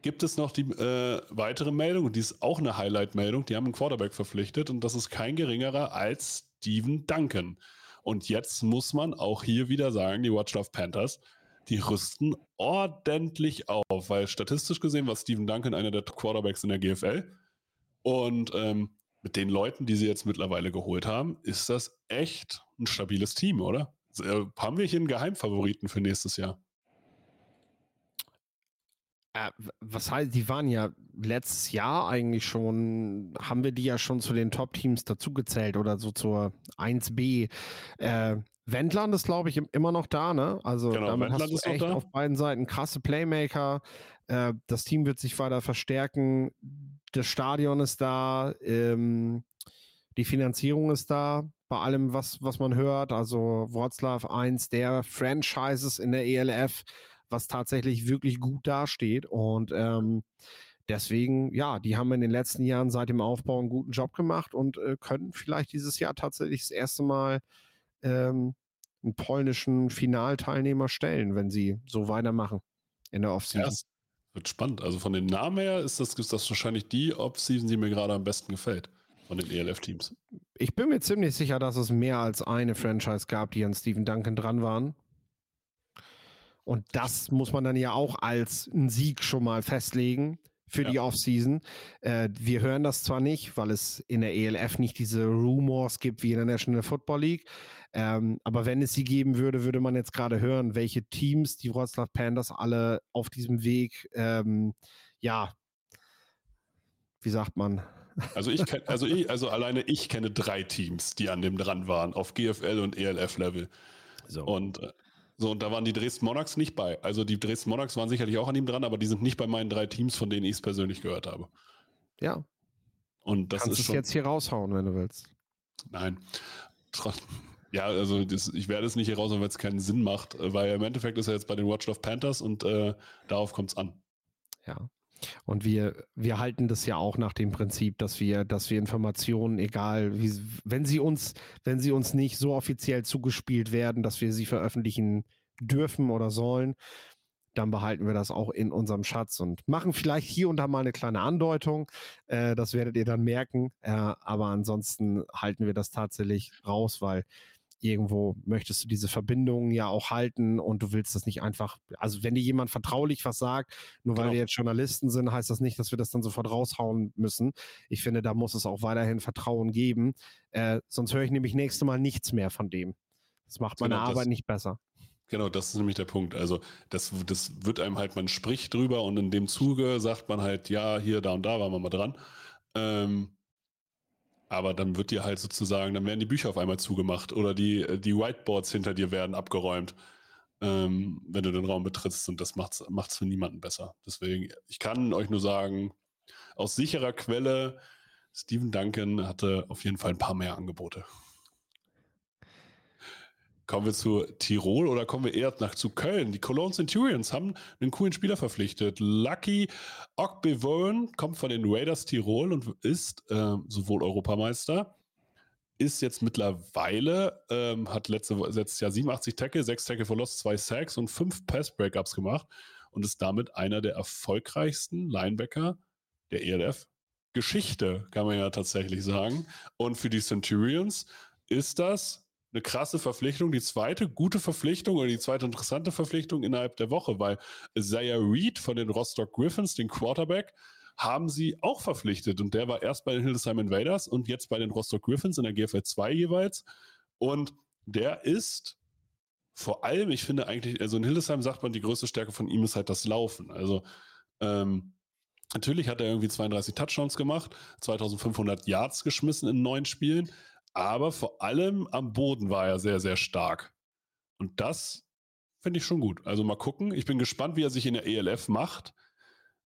gibt es noch die äh, weitere Meldung, und die ist auch eine Highlight-Meldung. Die haben einen Quarterback verpflichtet und das ist kein geringerer als Steven Duncan. Und jetzt muss man auch hier wieder sagen, die Watchlove Panthers, die rüsten ordentlich auf, weil statistisch gesehen war Steven Duncan einer der Quarterbacks in der GFL. Und ähm, mit den Leuten, die sie jetzt mittlerweile geholt haben, ist das echt ein stabiles Team, oder? Also, haben wir hier einen Geheimfavoriten für nächstes Jahr? Äh, was heißt, die waren ja letztes Jahr eigentlich schon, haben wir die ja schon zu den Top-Teams dazugezählt oder so zur 1B. Äh, Wendland ist, glaube ich, immer noch da, ne? Also genau, damit Wendland hast du echt auf beiden Seiten krasse Playmaker. Äh, das Team wird sich weiter verstärken. Das Stadion ist da. Ähm, die Finanzierung ist da. Bei allem, was, was man hört. Also Wroclaw, eins der Franchises in der ELF was tatsächlich wirklich gut dasteht. Und ähm, deswegen, ja, die haben in den letzten Jahren seit dem Aufbau einen guten Job gemacht und äh, können vielleicht dieses Jahr tatsächlich das erste Mal ähm, einen polnischen Finalteilnehmer stellen, wenn sie so weitermachen in der Offseason. Ja, wird spannend. Also von den Namen her ist das, ist das wahrscheinlich die Offseason, die mir gerade am besten gefällt von den ELF-Teams. Ich bin mir ziemlich sicher, dass es mehr als eine Franchise gab, die an Steven Duncan dran waren. Und das muss man dann ja auch als einen Sieg schon mal festlegen für ja. die Offseason. Äh, wir hören das zwar nicht, weil es in der ELF nicht diese Rumors gibt wie in der National Football League. Ähm, aber wenn es sie geben würde, würde man jetzt gerade hören, welche Teams die Wroclaw Panthers alle auf diesem Weg, ähm, ja, wie sagt man? Also ich kenn, also ich, also alleine ich kenne drei Teams, die an dem dran waren, auf GFL und ELF Level. So. Und äh, so, und da waren die Dresden Monarchs nicht bei. Also die Dresden Monarchs waren sicherlich auch an ihm dran, aber die sind nicht bei meinen drei Teams, von denen ich es persönlich gehört habe. Ja. Und das Kannst ist schon. jetzt hier raushauen, wenn du willst. Nein. Ja, also das, ich werde es nicht hier raushauen, weil es keinen Sinn macht, weil im Endeffekt ist er jetzt bei den Watchdog Panthers und äh, darauf kommt es an. Ja. Und wir, wir halten das ja auch nach dem Prinzip, dass wir, dass wir Informationen, egal wie, wenn sie uns, wenn sie uns nicht so offiziell zugespielt werden, dass wir sie veröffentlichen dürfen oder sollen, dann behalten wir das auch in unserem Schatz und machen vielleicht hier und da mal eine kleine Andeutung. Äh, das werdet ihr dann merken. Äh, aber ansonsten halten wir das tatsächlich raus, weil irgendwo möchtest du diese Verbindungen ja auch halten und du willst das nicht einfach, also wenn dir jemand vertraulich was sagt, nur weil genau. wir jetzt Journalisten sind, heißt das nicht, dass wir das dann sofort raushauen müssen. Ich finde, da muss es auch weiterhin Vertrauen geben. Äh, sonst höre ich nämlich nächstes Mal nichts mehr von dem. Das macht meine genau, Arbeit nicht besser. Genau, das ist nämlich der Punkt. Also das, das wird einem halt, man spricht drüber und in dem Zuge sagt man halt, ja, hier, da und da waren wir mal dran. Ähm, aber dann wird dir halt sozusagen, dann werden die Bücher auf einmal zugemacht oder die, die Whiteboards hinter dir werden abgeräumt, ähm, wenn du den Raum betrittst und das macht es für niemanden besser. Deswegen, ich kann euch nur sagen, aus sicherer Quelle, Stephen Duncan hatte auf jeden Fall ein paar mehr Angebote. Kommen wir zu Tirol oder kommen wir eher nach zu Köln? Die Cologne Centurions haben einen coolen Spieler verpflichtet. Lucky Ockbevoen kommt von den Raiders Tirol und ist äh, sowohl Europameister, ist jetzt mittlerweile, ähm, hat letzte, letztes Jahr 87 Tackle, 6 Tackle for Loss, 2 Sacks und 5 Pass-Breakups gemacht und ist damit einer der erfolgreichsten Linebacker der ELF. Geschichte, kann man ja tatsächlich sagen. Und für die Centurions ist das eine krasse Verpflichtung, die zweite gute Verpflichtung oder die zweite interessante Verpflichtung innerhalb der Woche, weil Isaiah Reed von den Rostock Griffins, den Quarterback, haben sie auch verpflichtet. Und der war erst bei den Hildesheim Invaders und jetzt bei den Rostock Griffins in der GFL 2 jeweils. Und der ist vor allem, ich finde eigentlich, also in Hildesheim sagt man, die größte Stärke von ihm ist halt das Laufen. Also ähm, natürlich hat er irgendwie 32 Touchdowns gemacht, 2500 Yards geschmissen in neun Spielen, aber vor allem am Boden war er sehr, sehr stark. Und das finde ich schon gut. Also mal gucken. Ich bin gespannt, wie er sich in der ELF macht.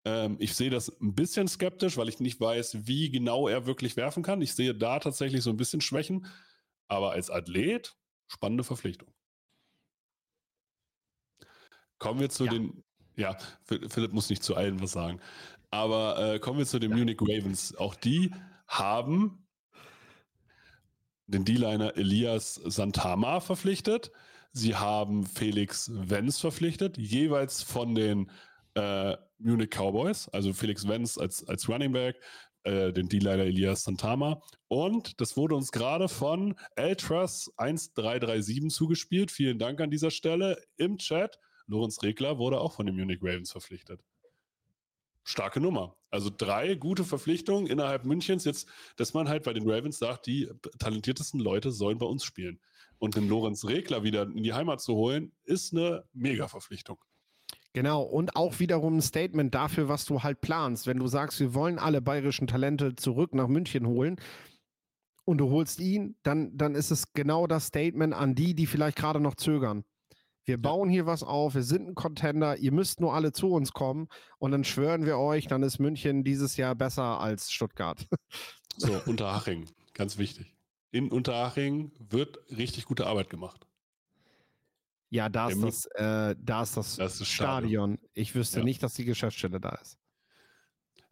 Ähm, ich sehe das ein bisschen skeptisch, weil ich nicht weiß, wie genau er wirklich werfen kann. Ich sehe da tatsächlich so ein bisschen Schwächen. Aber als Athlet, spannende Verpflichtung. Kommen wir zu ja. den. Ja, Philipp muss nicht zu allen was sagen. Aber äh, kommen wir zu den ja. Munich Ravens. Auch die haben den D-Liner Elias Santama verpflichtet. Sie haben Felix Wenz verpflichtet, jeweils von den äh, Munich Cowboys, also Felix Wenz als, als Running Back, äh, den D-Liner Elias Santama. Und das wurde uns gerade von Eltras 1337 zugespielt. Vielen Dank an dieser Stelle im Chat. Lorenz Regler wurde auch von den Munich Ravens verpflichtet starke Nummer. Also drei gute Verpflichtungen innerhalb Münchens. Jetzt, dass man halt bei den Ravens sagt, die talentiertesten Leute sollen bei uns spielen. Und den Lorenz Regler wieder in die Heimat zu holen, ist eine Mega-Verpflichtung. Genau, und auch wiederum ein Statement dafür, was du halt planst. Wenn du sagst, wir wollen alle bayerischen Talente zurück nach München holen und du holst ihn, dann, dann ist es genau das Statement an die, die vielleicht gerade noch zögern. Wir bauen hier was auf, wir sind ein Contender, ihr müsst nur alle zu uns kommen und dann schwören wir euch, dann ist München dieses Jahr besser als Stuttgart. So, Unterhaching, ganz wichtig. In Unterhaching wird richtig gute Arbeit gemacht. Ja, da ist, das, äh, da ist das, das ist Stadion. Stadion. Ich wüsste ja. nicht, dass die Geschäftsstelle da ist.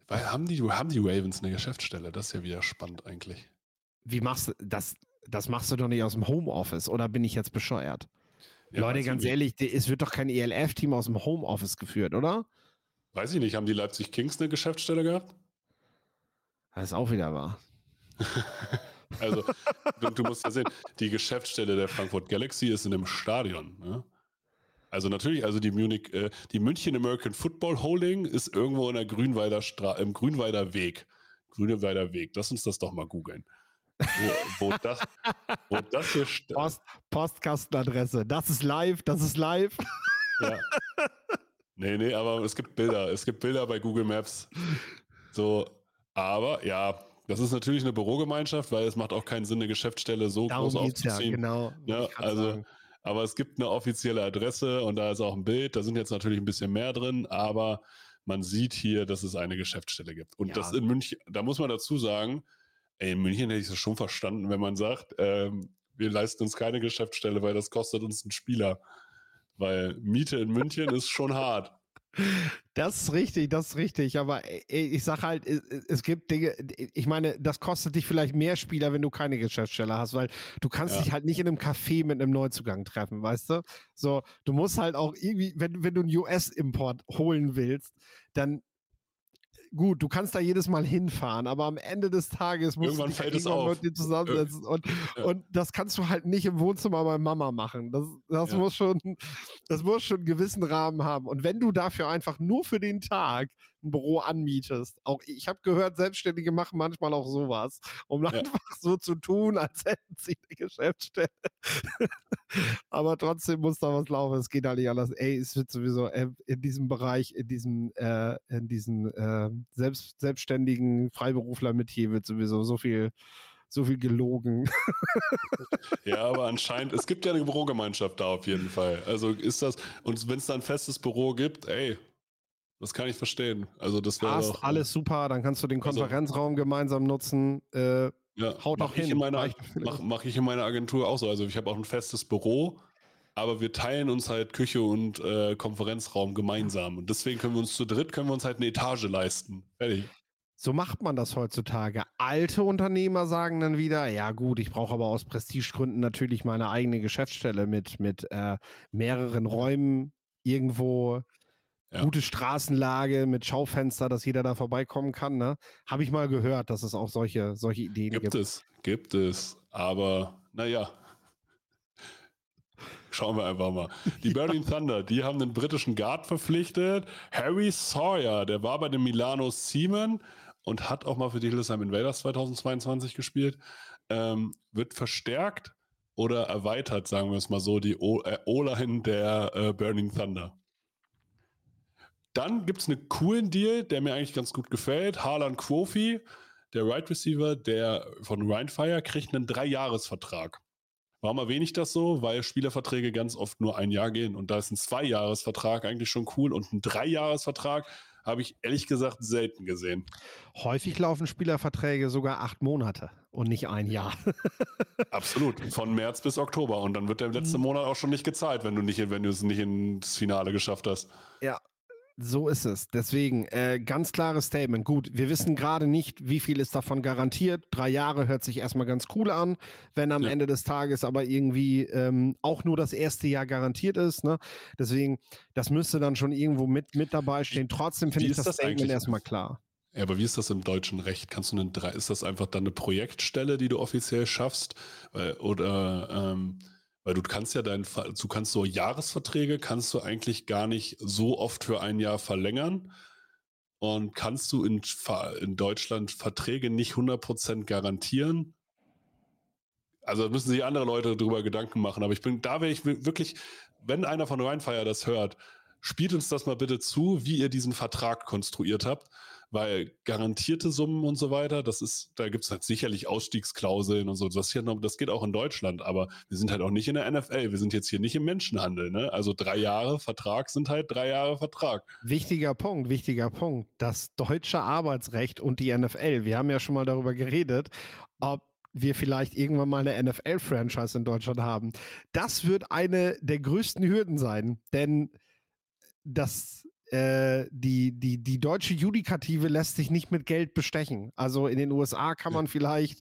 Weil haben die, haben die Ravens eine Geschäftsstelle? Das ist ja wieder spannend eigentlich. Wie machst du das? Das machst du doch nicht aus dem Homeoffice, oder bin ich jetzt bescheuert? Ja, Leute, ganz ehrlich, es wird doch kein ELF-Team aus dem Homeoffice geführt, oder? Weiß ich nicht. Haben die Leipzig Kings eine Geschäftsstelle gehabt? Das ist auch wieder wahr. also, du, du, musst ja sehen, die Geschäftsstelle der Frankfurt Galaxy ist in einem Stadion. Ne? Also natürlich, also die Munich, äh, die München American Football Holding ist irgendwo in der Grünwalder Stra im Grünwalder Weg. Grünwalder Weg. Lass uns das doch mal googeln wo, wo, das, wo das hier steht. Post, Postkastenadresse. Das ist live, das ist live. Ja. Nee, nee, aber es gibt Bilder. Es gibt Bilder bei Google Maps. So, aber ja, das ist natürlich eine Bürogemeinschaft, weil es macht auch keinen Sinn, eine Geschäftsstelle so Darum groß aufzuziehen. Ja, genau. Ja, also, aber es gibt eine offizielle Adresse und da ist auch ein Bild. Da sind jetzt natürlich ein bisschen mehr drin, aber man sieht hier, dass es eine Geschäftsstelle gibt. Und ja. das in München, da muss man dazu sagen, Ey, in München hätte ich es schon verstanden, wenn man sagt, ähm, wir leisten uns keine Geschäftsstelle, weil das kostet uns einen Spieler. Weil Miete in München ist schon hart. Das ist richtig, das ist richtig. Aber äh, ich sag halt, es gibt Dinge, ich meine, das kostet dich vielleicht mehr Spieler, wenn du keine Geschäftsstelle hast, weil du kannst ja. dich halt nicht in einem Café mit einem Neuzugang treffen, weißt du? So, du musst halt auch irgendwie, wenn, wenn du einen US-Import holen willst, dann gut, du kannst da jedes Mal hinfahren, aber am Ende des Tages musst irgendwann du fällt es auf. mit dir zusammensetzen. Und, ja. und das kannst du halt nicht im Wohnzimmer bei Mama machen. Das, das, ja. muss schon, das muss schon einen gewissen Rahmen haben. Und wenn du dafür einfach nur für den Tag ein Büro anmietest. Auch ich habe gehört, Selbstständige machen manchmal auch sowas, um ja. einfach so zu tun, als hätten sie eine Geschäftsstelle. Aber trotzdem muss da was laufen. Es geht halt nicht anders. Ey, es wird sowieso äh, in diesem Bereich, in diesem, äh, in diesen äh, selbst, selbstständigen Freiberufler mit hier wird sowieso so viel so viel gelogen. ja, aber anscheinend, es gibt ja eine Bürogemeinschaft da auf jeden Fall. Also ist das, und wenn es da ein festes Büro gibt, ey, das kann ich verstehen. Also das wäre doch, alles super. Dann kannst du den also Konferenzraum also, gemeinsam nutzen. Äh, ja, haut auch hin. Ich Mache mach ich in meiner Agentur auch so. Also ich habe auch ein festes Büro, aber wir teilen uns halt Küche und äh, Konferenzraum gemeinsam. Und deswegen können wir uns zu dritt können wir uns halt eine Etage leisten. Fertig. So macht man das heutzutage. Alte Unternehmer sagen dann wieder, ja gut, ich brauche aber aus Prestigegründen natürlich meine eigene Geschäftsstelle mit, mit äh, mehreren Räumen irgendwo ja. Gute Straßenlage mit Schaufenster, dass jeder da vorbeikommen kann. Ne? Habe ich mal gehört, dass es auch solche, solche Ideen gibt. Gibt es, gibt es. Aber naja, Schauen wir einfach mal. Die Berlin Thunder, die haben den britischen Guard verpflichtet. Harry Sawyer, der war bei dem Milano Seaman und hat auch mal für die Hildesheim Invaders 2022 gespielt. Ähm, wird verstärkt oder erweitert, sagen wir es mal so, die äh, O-Line der äh, Burning Thunder. Dann gibt es einen coolen Deal, der mir eigentlich ganz gut gefällt. Harlan Quofi, der Right Receiver der von Rheinfire, kriegt einen Dreijahresvertrag. Warum erwähne ich das so? Weil Spielerverträge ganz oft nur ein Jahr gehen und da ist ein Zweijahresvertrag eigentlich schon cool und ein Dreijahresvertrag habe ich ehrlich gesagt selten gesehen. Häufig laufen Spielerverträge sogar acht Monate und nicht ein Jahr. Absolut, von März bis Oktober und dann wird der letzte mhm. Monat auch schon nicht gezahlt, wenn du nicht, wenn du es nicht ins Finale geschafft hast. Ja, so ist es. Deswegen äh, ganz klares Statement. Gut, wir wissen gerade nicht, wie viel ist davon garantiert. Drei Jahre hört sich erstmal ganz cool an, wenn am ja. Ende des Tages aber irgendwie ähm, auch nur das erste Jahr garantiert ist. Ne? Deswegen, das müsste dann schon irgendwo mit, mit dabei stehen. Trotzdem finde ich das, das Statement erstmal klar. Ja, aber wie ist das im deutschen Recht? Kannst du einen, ist das einfach dann eine Projektstelle, die du offiziell schaffst? Oder ähm, weil du kannst ja dein, du kannst so Jahresverträge kannst du eigentlich gar nicht so oft für ein Jahr verlängern. Und kannst du in, in Deutschland Verträge nicht 100% garantieren? Also müssen sich andere Leute darüber Gedanken machen. Aber ich bin, da wäre ich wirklich, wenn einer von Rheinfire das hört, spielt uns das mal bitte zu, wie ihr diesen Vertrag konstruiert habt weil garantierte Summen und so weiter, das ist, da gibt es halt sicherlich Ausstiegsklauseln und so. Das, hier das geht auch in Deutschland, aber wir sind halt auch nicht in der NFL. Wir sind jetzt hier nicht im Menschenhandel. Ne? Also drei Jahre Vertrag sind halt drei Jahre Vertrag. Wichtiger Punkt, wichtiger Punkt. Das deutsche Arbeitsrecht und die NFL. Wir haben ja schon mal darüber geredet, ob wir vielleicht irgendwann mal eine NFL-Franchise in Deutschland haben. Das wird eine der größten Hürden sein, denn das äh, die, die, die deutsche Judikative lässt sich nicht mit Geld bestechen. Also in den USA kann man vielleicht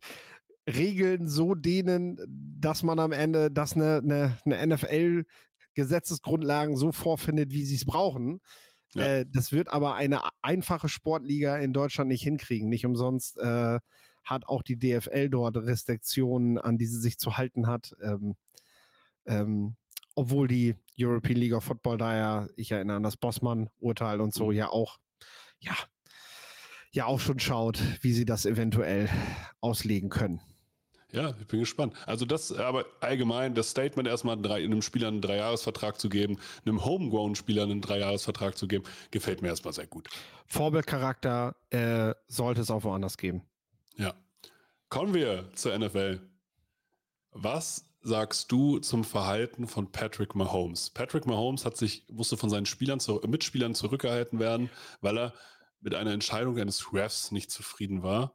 Regeln so dehnen, dass man am Ende, dass eine, eine, eine NFL-Gesetzesgrundlagen so vorfindet, wie sie es brauchen. Ja. Äh, das wird aber eine einfache Sportliga in Deutschland nicht hinkriegen. Nicht umsonst äh, hat auch die DFL dort Restriktionen, an die sie sich zu halten hat. Ähm, ähm, obwohl die European League of Football da ja, ich erinnere an das Bossmann-Urteil und so, mhm. ja auch, ja, ja auch schon schaut, wie sie das eventuell auslegen können. Ja, ich bin gespannt. Also das, aber allgemein, das Statement erstmal drei, einem Spieler einen Dreijahresvertrag zu geben, einem Homegrown-Spieler einen Dreijahresvertrag zu geben, gefällt mir erstmal sehr gut. Vorbildcharakter äh, sollte es auch woanders geben. Ja. Kommen wir zur NFL. Was sagst du zum Verhalten von Patrick Mahomes? Patrick Mahomes hat sich, musste von seinen Spielern, zu, Mitspielern zurückgehalten werden, weil er mit einer Entscheidung eines Refs nicht zufrieden war.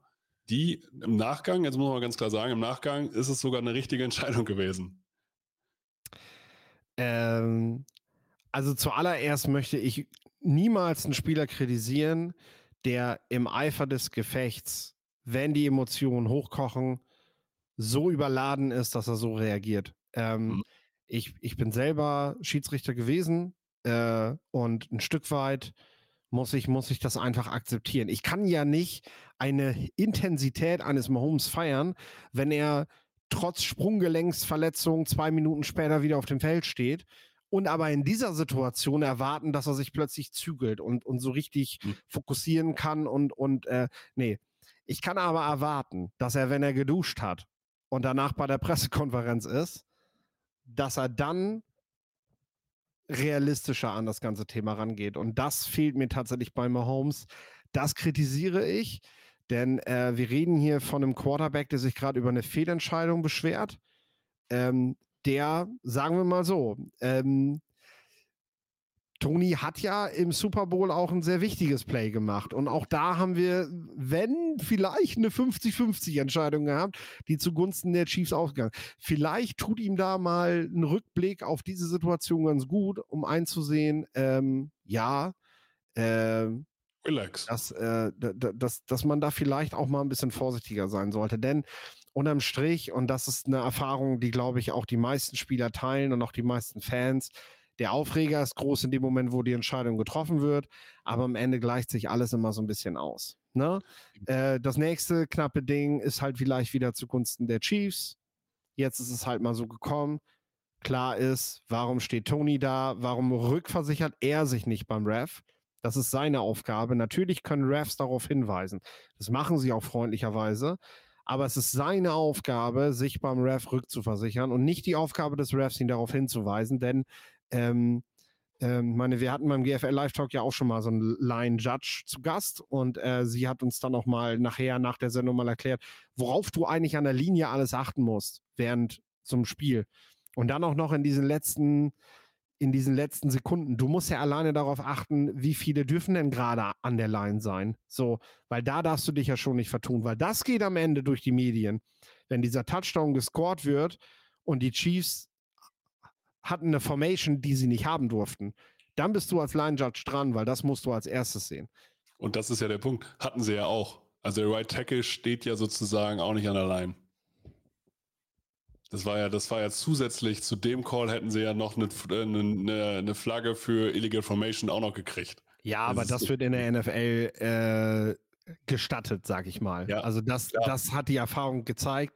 Die im Nachgang, jetzt muss man ganz klar sagen, im Nachgang ist es sogar eine richtige Entscheidung gewesen. Ähm, also zuallererst möchte ich niemals einen Spieler kritisieren, der im Eifer des Gefechts, wenn die Emotionen hochkochen, so überladen ist, dass er so reagiert. Ähm, mhm. ich, ich bin selber Schiedsrichter gewesen äh, und ein Stück weit muss ich, muss ich das einfach akzeptieren. Ich kann ja nicht eine Intensität eines Mahomes feiern, wenn er trotz Sprunggelenksverletzung zwei Minuten später wieder auf dem Feld steht und aber in dieser Situation erwarten, dass er sich plötzlich zügelt und, und so richtig mhm. fokussieren kann und, und äh, nee. Ich kann aber erwarten, dass er, wenn er geduscht hat und danach bei der Pressekonferenz ist, dass er dann realistischer an das ganze Thema rangeht. Und das fehlt mir tatsächlich bei Mahomes. Das kritisiere ich, denn äh, wir reden hier von einem Quarterback, der sich gerade über eine Fehlentscheidung beschwert. Ähm, der, sagen wir mal so, ähm, Tony hat ja im Super Bowl auch ein sehr wichtiges Play gemacht. Und auch da haben wir, wenn vielleicht eine 50-50 Entscheidung gehabt, die zugunsten der Chiefs ausgegangen. Vielleicht tut ihm da mal ein Rückblick auf diese Situation ganz gut, um einzusehen, ähm, ja, äh, Relax. Dass, äh, dass, dass man da vielleicht auch mal ein bisschen vorsichtiger sein sollte. Denn unterm Strich, und das ist eine Erfahrung, die, glaube ich, auch die meisten Spieler teilen und auch die meisten Fans, der Aufreger ist groß in dem Moment, wo die Entscheidung getroffen wird, aber am Ende gleicht sich alles immer so ein bisschen aus. Ne? Äh, das nächste knappe Ding ist halt vielleicht wieder zugunsten der Chiefs. Jetzt ist es halt mal so gekommen. Klar ist, warum steht Tony da? Warum rückversichert er sich nicht beim Ref? Das ist seine Aufgabe. Natürlich können Refs darauf hinweisen. Das machen sie auch freundlicherweise. Aber es ist seine Aufgabe, sich beim Ref rückzuversichern und nicht die Aufgabe des Refs, ihn darauf hinzuweisen, denn ähm, ähm, meine, wir hatten beim GFL Live Talk ja auch schon mal so einen Line Judge zu Gast und äh, sie hat uns dann auch mal nachher nach der Sendung mal erklärt, worauf du eigentlich an der Linie alles achten musst während einem Spiel. Und dann auch noch in diesen letzten, in diesen letzten Sekunden. Du musst ja alleine darauf achten, wie viele dürfen denn gerade an der Line sein. So, weil da darfst du dich ja schon nicht vertun, weil das geht am Ende durch die Medien. Wenn dieser Touchdown gescored wird und die Chiefs hatten eine Formation, die sie nicht haben durften. Dann bist du als Line Judge dran, weil das musst du als erstes sehen. Und das ist ja der Punkt. Hatten sie ja auch. Also der Right Tackle steht ja sozusagen auch nicht an der Line. Das war ja, das war ja zusätzlich zu dem Call hätten sie ja noch eine, eine, eine Flagge für Illegal Formation auch noch gekriegt. Ja, das aber das wird in der NFL äh, gestattet, sag ich mal. Ja, also das, das hat die Erfahrung gezeigt.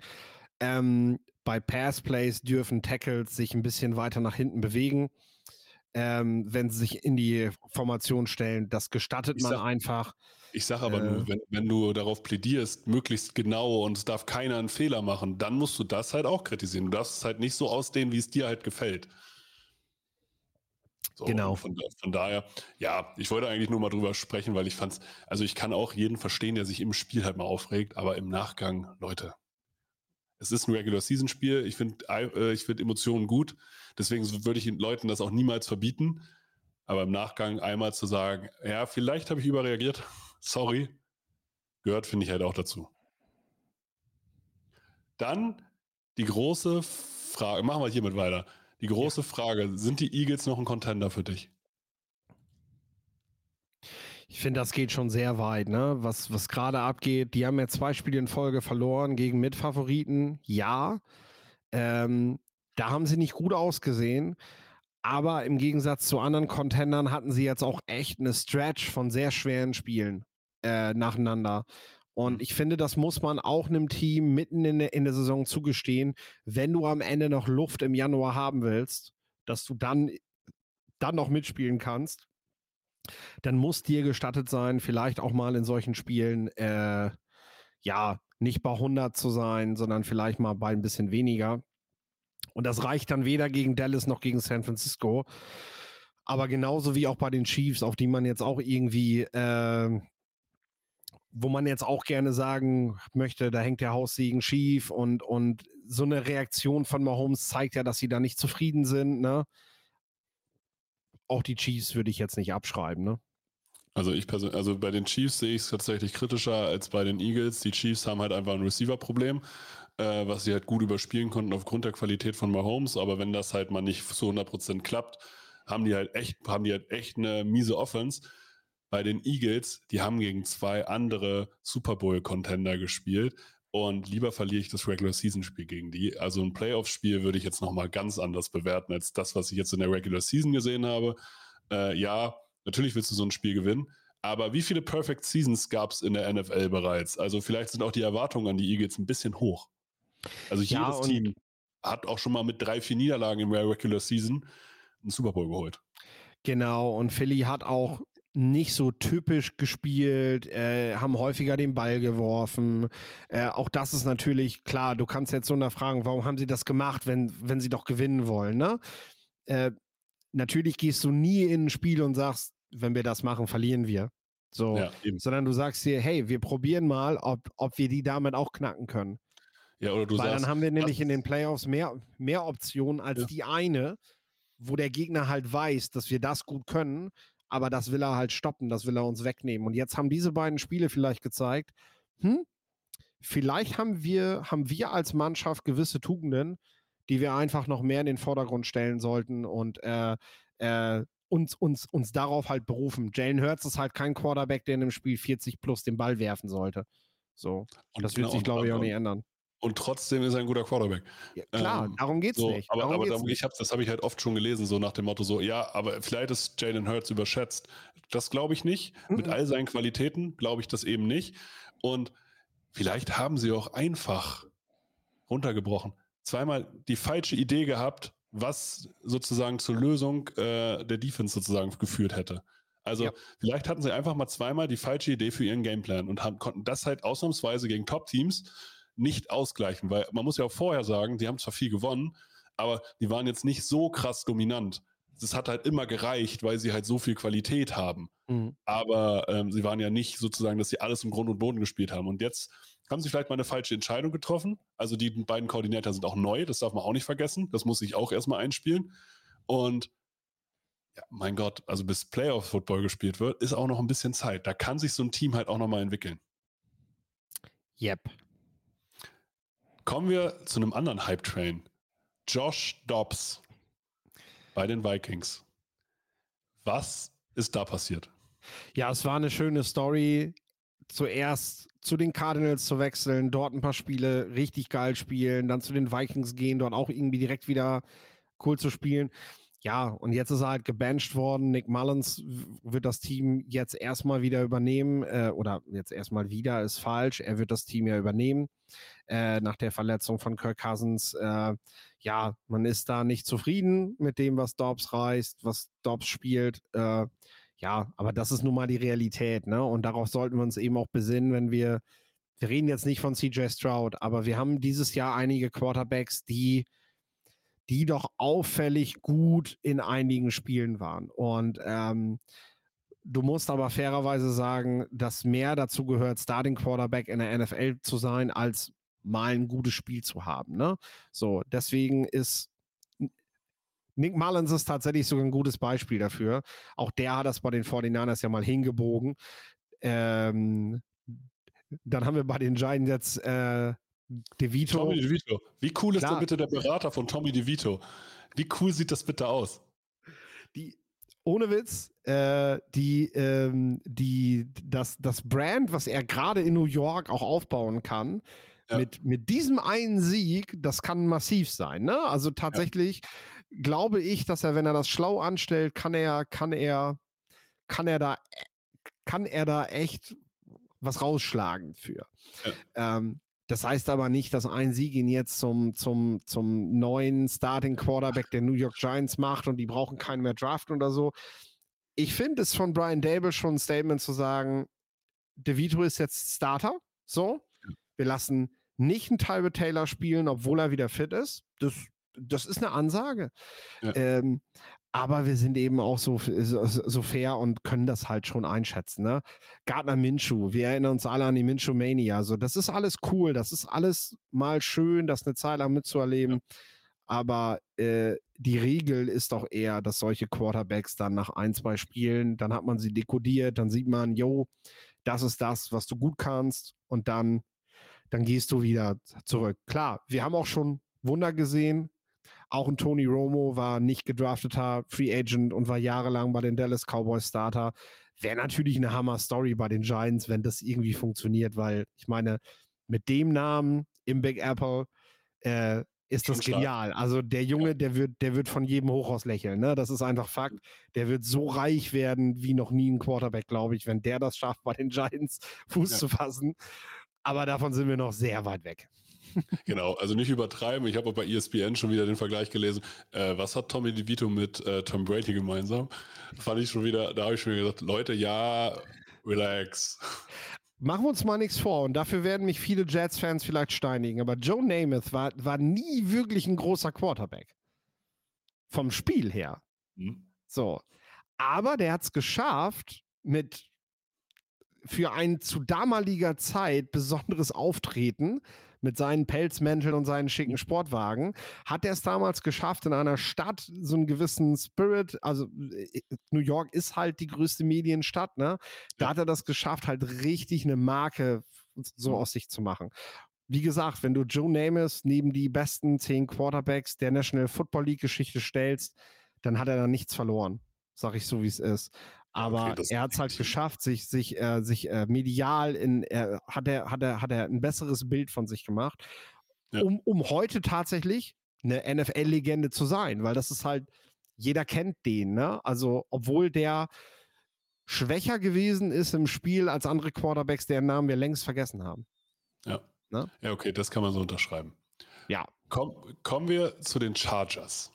Ähm, bei Passplays dürfen Tackles sich ein bisschen weiter nach hinten bewegen, ähm, wenn sie sich in die Formation stellen. Das gestattet ich man sag, einfach. Ich sage aber äh, nur, wenn, wenn, du darauf plädierst, möglichst genau und es darf keiner einen Fehler machen, dann musst du das halt auch kritisieren. Du darfst es halt nicht so ausdehnen, wie es dir halt gefällt. So, genau. Von, von, daher, ja, ich wollte eigentlich nur mal drüber sprechen, weil ich fand es, also ich kann auch jeden verstehen, der sich im Spiel halt mal aufregt, aber im Nachgang, Leute, es ist ein Regular-Season-Spiel. Ich finde äh, ich find Emotionen gut. Deswegen würde ich den Leuten das auch niemals verbieten. Aber im Nachgang einmal zu sagen, ja, vielleicht habe ich überreagiert. Sorry. Gehört, finde ich halt auch dazu. Dann die große Frage. Machen wir hiermit weiter. Die große ja. Frage: Sind die Eagles noch ein Contender für dich? Ich finde, das geht schon sehr weit, ne? Was, was gerade abgeht. Die haben ja zwei Spiele in Folge verloren gegen Mitfavoriten. Ja. Ähm, da haben sie nicht gut ausgesehen. Aber im Gegensatz zu anderen Contendern hatten sie jetzt auch echt eine Stretch von sehr schweren Spielen äh, nacheinander. Und mhm. ich finde, das muss man auch einem Team mitten in der, in der Saison zugestehen, wenn du am Ende noch Luft im Januar haben willst, dass du dann, dann noch mitspielen kannst dann muss dir gestattet sein, vielleicht auch mal in solchen Spielen, äh, ja, nicht bei 100 zu sein, sondern vielleicht mal bei ein bisschen weniger. Und das reicht dann weder gegen Dallas noch gegen San Francisco. Aber genauso wie auch bei den Chiefs, auf die man jetzt auch irgendwie, äh, wo man jetzt auch gerne sagen möchte, da hängt der Haussegen schief und, und so eine Reaktion von Mahomes zeigt ja, dass sie da nicht zufrieden sind. Ne? Auch die Chiefs würde ich jetzt nicht abschreiben, ne? Also ich persönlich, also bei den Chiefs sehe ich es tatsächlich kritischer als bei den Eagles. Die Chiefs haben halt einfach ein Receiver-Problem, äh, was sie halt gut überspielen konnten aufgrund der Qualität von Mahomes. Aber wenn das halt mal nicht zu 100% klappt, haben die halt echt, haben die halt echt eine miese Offense. Bei den Eagles, die haben gegen zwei andere Super Bowl-Contender gespielt und lieber verliere ich das Regular Season Spiel gegen die. Also ein Playoff-Spiel würde ich jetzt nochmal ganz anders bewerten als das, was ich jetzt in der Regular Season gesehen habe. Äh, ja, natürlich willst du so ein Spiel gewinnen, aber wie viele Perfect Seasons gab es in der NFL bereits? Also vielleicht sind auch die Erwartungen an die Eagles ein bisschen hoch. Also jedes ja, Team hat auch schon mal mit drei, vier Niederlagen in der Regular Season einen Super Bowl geholt. Genau, und Philly hat auch nicht so typisch gespielt, äh, haben häufiger den Ball geworfen. Äh, auch das ist natürlich klar, du kannst jetzt so nachfragen, warum haben sie das gemacht, wenn, wenn sie doch gewinnen wollen, ne? Äh, natürlich gehst du nie in ein Spiel und sagst, wenn wir das machen, verlieren wir. So, ja, sondern du sagst dir, hey, wir probieren mal, ob, ob wir die damit auch knacken können. Ja, oder du Weil sagst, dann haben wir nämlich in den Playoffs mehr, mehr Optionen als ja. die eine, wo der Gegner halt weiß, dass wir das gut können, aber das will er halt stoppen, das will er uns wegnehmen. Und jetzt haben diese beiden Spiele vielleicht gezeigt, hm, vielleicht haben wir, haben wir als Mannschaft gewisse Tugenden, die wir einfach noch mehr in den Vordergrund stellen sollten und äh, äh, uns, uns, uns darauf halt berufen. Jalen Hurts ist halt kein Quarterback, der in einem Spiel 40 plus den Ball werfen sollte. So. Und das wird genau, sich, glaube ich, auch nicht ändern. Und trotzdem ist er ein guter Quarterback. Ja, klar, ähm, darum geht es so, nicht. Aber, darum aber darum, ich hab, das habe ich halt oft schon gelesen, so nach dem Motto: so, ja, aber vielleicht ist Jalen Hurts überschätzt. Das glaube ich nicht. Mhm. Mit all seinen Qualitäten glaube ich das eben nicht. Und vielleicht haben sie auch einfach runtergebrochen. Zweimal die falsche Idee gehabt, was sozusagen zur Lösung äh, der Defense sozusagen geführt hätte. Also ja. vielleicht hatten sie einfach mal zweimal die falsche Idee für ihren Gameplan und haben, konnten das halt ausnahmsweise gegen Top-Teams nicht ausgleichen, weil man muss ja auch vorher sagen, die haben zwar viel gewonnen, aber die waren jetzt nicht so krass dominant. Das hat halt immer gereicht, weil sie halt so viel Qualität haben. Mhm. Aber ähm, sie waren ja nicht sozusagen, dass sie alles im Grund und Boden gespielt haben. Und jetzt haben sie vielleicht mal eine falsche Entscheidung getroffen. Also die beiden Koordinator sind auch neu, das darf man auch nicht vergessen. Das muss ich auch erstmal einspielen. Und ja, mein Gott, also bis Playoff-Football gespielt wird, ist auch noch ein bisschen Zeit. Da kann sich so ein Team halt auch nochmal entwickeln. Yep. Kommen wir zu einem anderen Hype-Train. Josh Dobbs bei den Vikings. Was ist da passiert? Ja, es war eine schöne Story. Zuerst zu den Cardinals zu wechseln, dort ein paar Spiele richtig geil spielen, dann zu den Vikings gehen, dort auch irgendwie direkt wieder cool zu spielen. Ja, und jetzt ist er halt gebancht worden. Nick Mullins wird das Team jetzt erstmal wieder übernehmen, äh, oder jetzt erstmal wieder ist falsch. Er wird das Team ja übernehmen äh, nach der Verletzung von Kirk Cousins. Äh, ja, man ist da nicht zufrieden mit dem, was Dobbs reißt, was Dobbs spielt. Äh, ja, aber das ist nun mal die Realität, ne? Und darauf sollten wir uns eben auch besinnen, wenn wir, wir reden jetzt nicht von CJ Stroud, aber wir haben dieses Jahr einige Quarterbacks, die, die doch auffällig gut in einigen Spielen waren. Und ähm, du musst aber fairerweise sagen, dass mehr dazu gehört, Starting Quarterback in der NFL zu sein, als mal ein gutes Spiel zu haben. Ne? So, deswegen ist Nick Mullins ist tatsächlich sogar ein gutes Beispiel dafür. Auch der hat das bei den 49ers ja mal hingebogen. Ähm, dann haben wir bei den Giants jetzt äh, DeVito. Tommy DeVito. Wie cool ist Klar. denn bitte der Berater von Tommy DeVito? Wie cool sieht das bitte aus? Die, ohne Witz, äh, die, ähm, die, das, das Brand, was er gerade in New York auch aufbauen kann, ja. mit, mit diesem einen Sieg, das kann massiv sein. Ne? Also tatsächlich. Ja glaube ich, dass er, wenn er das schlau anstellt, kann er, kann er, kann er da, kann er da echt was rausschlagen für. Ja. Ähm, das heißt aber nicht, dass ein Sieg ihn jetzt zum, zum, zum neuen Starting Quarterback der New York Giants macht und die brauchen keinen mehr draften oder so. Ich finde es von Brian Dable schon ein Statement zu sagen, DeVito ist jetzt Starter. So. Wir lassen nicht einen Tyler Taylor spielen, obwohl er wieder fit ist. Das das ist eine Ansage. Ja. Ähm, aber wir sind eben auch so, so, so, fair und können das halt schon einschätzen. Ne? Gardner Minshew, wir erinnern uns alle an die Minshew Mania. Also, das ist alles cool, das ist alles mal schön, das eine Zeit lang mitzuerleben. Ja. Aber äh, die Regel ist doch eher, dass solche Quarterbacks dann nach ein, zwei Spielen, dann hat man sie dekodiert, dann sieht man, yo, das ist das, was du gut kannst und dann, dann gehst du wieder zurück. Klar, wir haben auch schon Wunder gesehen, Auch ein Tony Romo war nicht gedrafteter Free Agent und war jahrelang bei den Dallas Cowboys Starter. Wäre natürlich eine Hammer-Story bei den Giants, wenn das irgendwie funktioniert, weil ich meine, mit dem Namen im Big Apple äh, ist das genial. Also der Junge, der wird, der wird von jedem Hochhaus lächeln. Ne? Das ist einfach Fakt. Der wird so reich werden wie noch nie ein Quarterback, glaube ich, wenn der das schafft, bei den Giants Fuß ja. zu fassen. Aber davon sind wir noch sehr weit weg. Genau, also nicht übertreiben. Ich habe auch bei ESPN schon wieder den Vergleich gelesen. Äh, was hat Tommy DeVito mit äh, Tom Brady gemeinsam? Fand ich schon wieder, da habe ich schon gesagt, Leute, ja, relax. Machen wir uns mal nichts vor und dafür werden mich viele Jets-Fans vielleicht steinigen, aber Joe Namath war, war nie wirklich ein großer Quarterback. Vom Spiel her. Hm. So. Aber der hat es geschafft, mit für ein zu damaliger Zeit besonderes Auftreten mit seinen Pelzmänteln und seinen schicken Sportwagen, hat er es damals geschafft, in einer Stadt so einen gewissen Spirit, also äh, New York ist halt die größte Medienstadt, ne? Da hat er das geschafft, halt richtig eine Marke so aus sich zu machen. Wie gesagt, wenn du Joe Namath neben die besten zehn Quarterbacks der National Football League Geschichte stellst, dann hat er da nichts verloren. Sag ich so, wie es ist. Aber okay, er hat es halt geschafft, sich, sich, äh, sich äh, medial in, äh, hat, er, hat, er, hat er ein besseres Bild von sich gemacht, ja. um, um heute tatsächlich eine NFL-Legende zu sein, weil das ist halt, jeder kennt den, ne? Also, obwohl der schwächer gewesen ist im Spiel als andere Quarterbacks, deren Namen wir längst vergessen haben. Ja. Ne? Ja, okay, das kann man so unterschreiben. Ja. Komm, kommen wir zu den Chargers.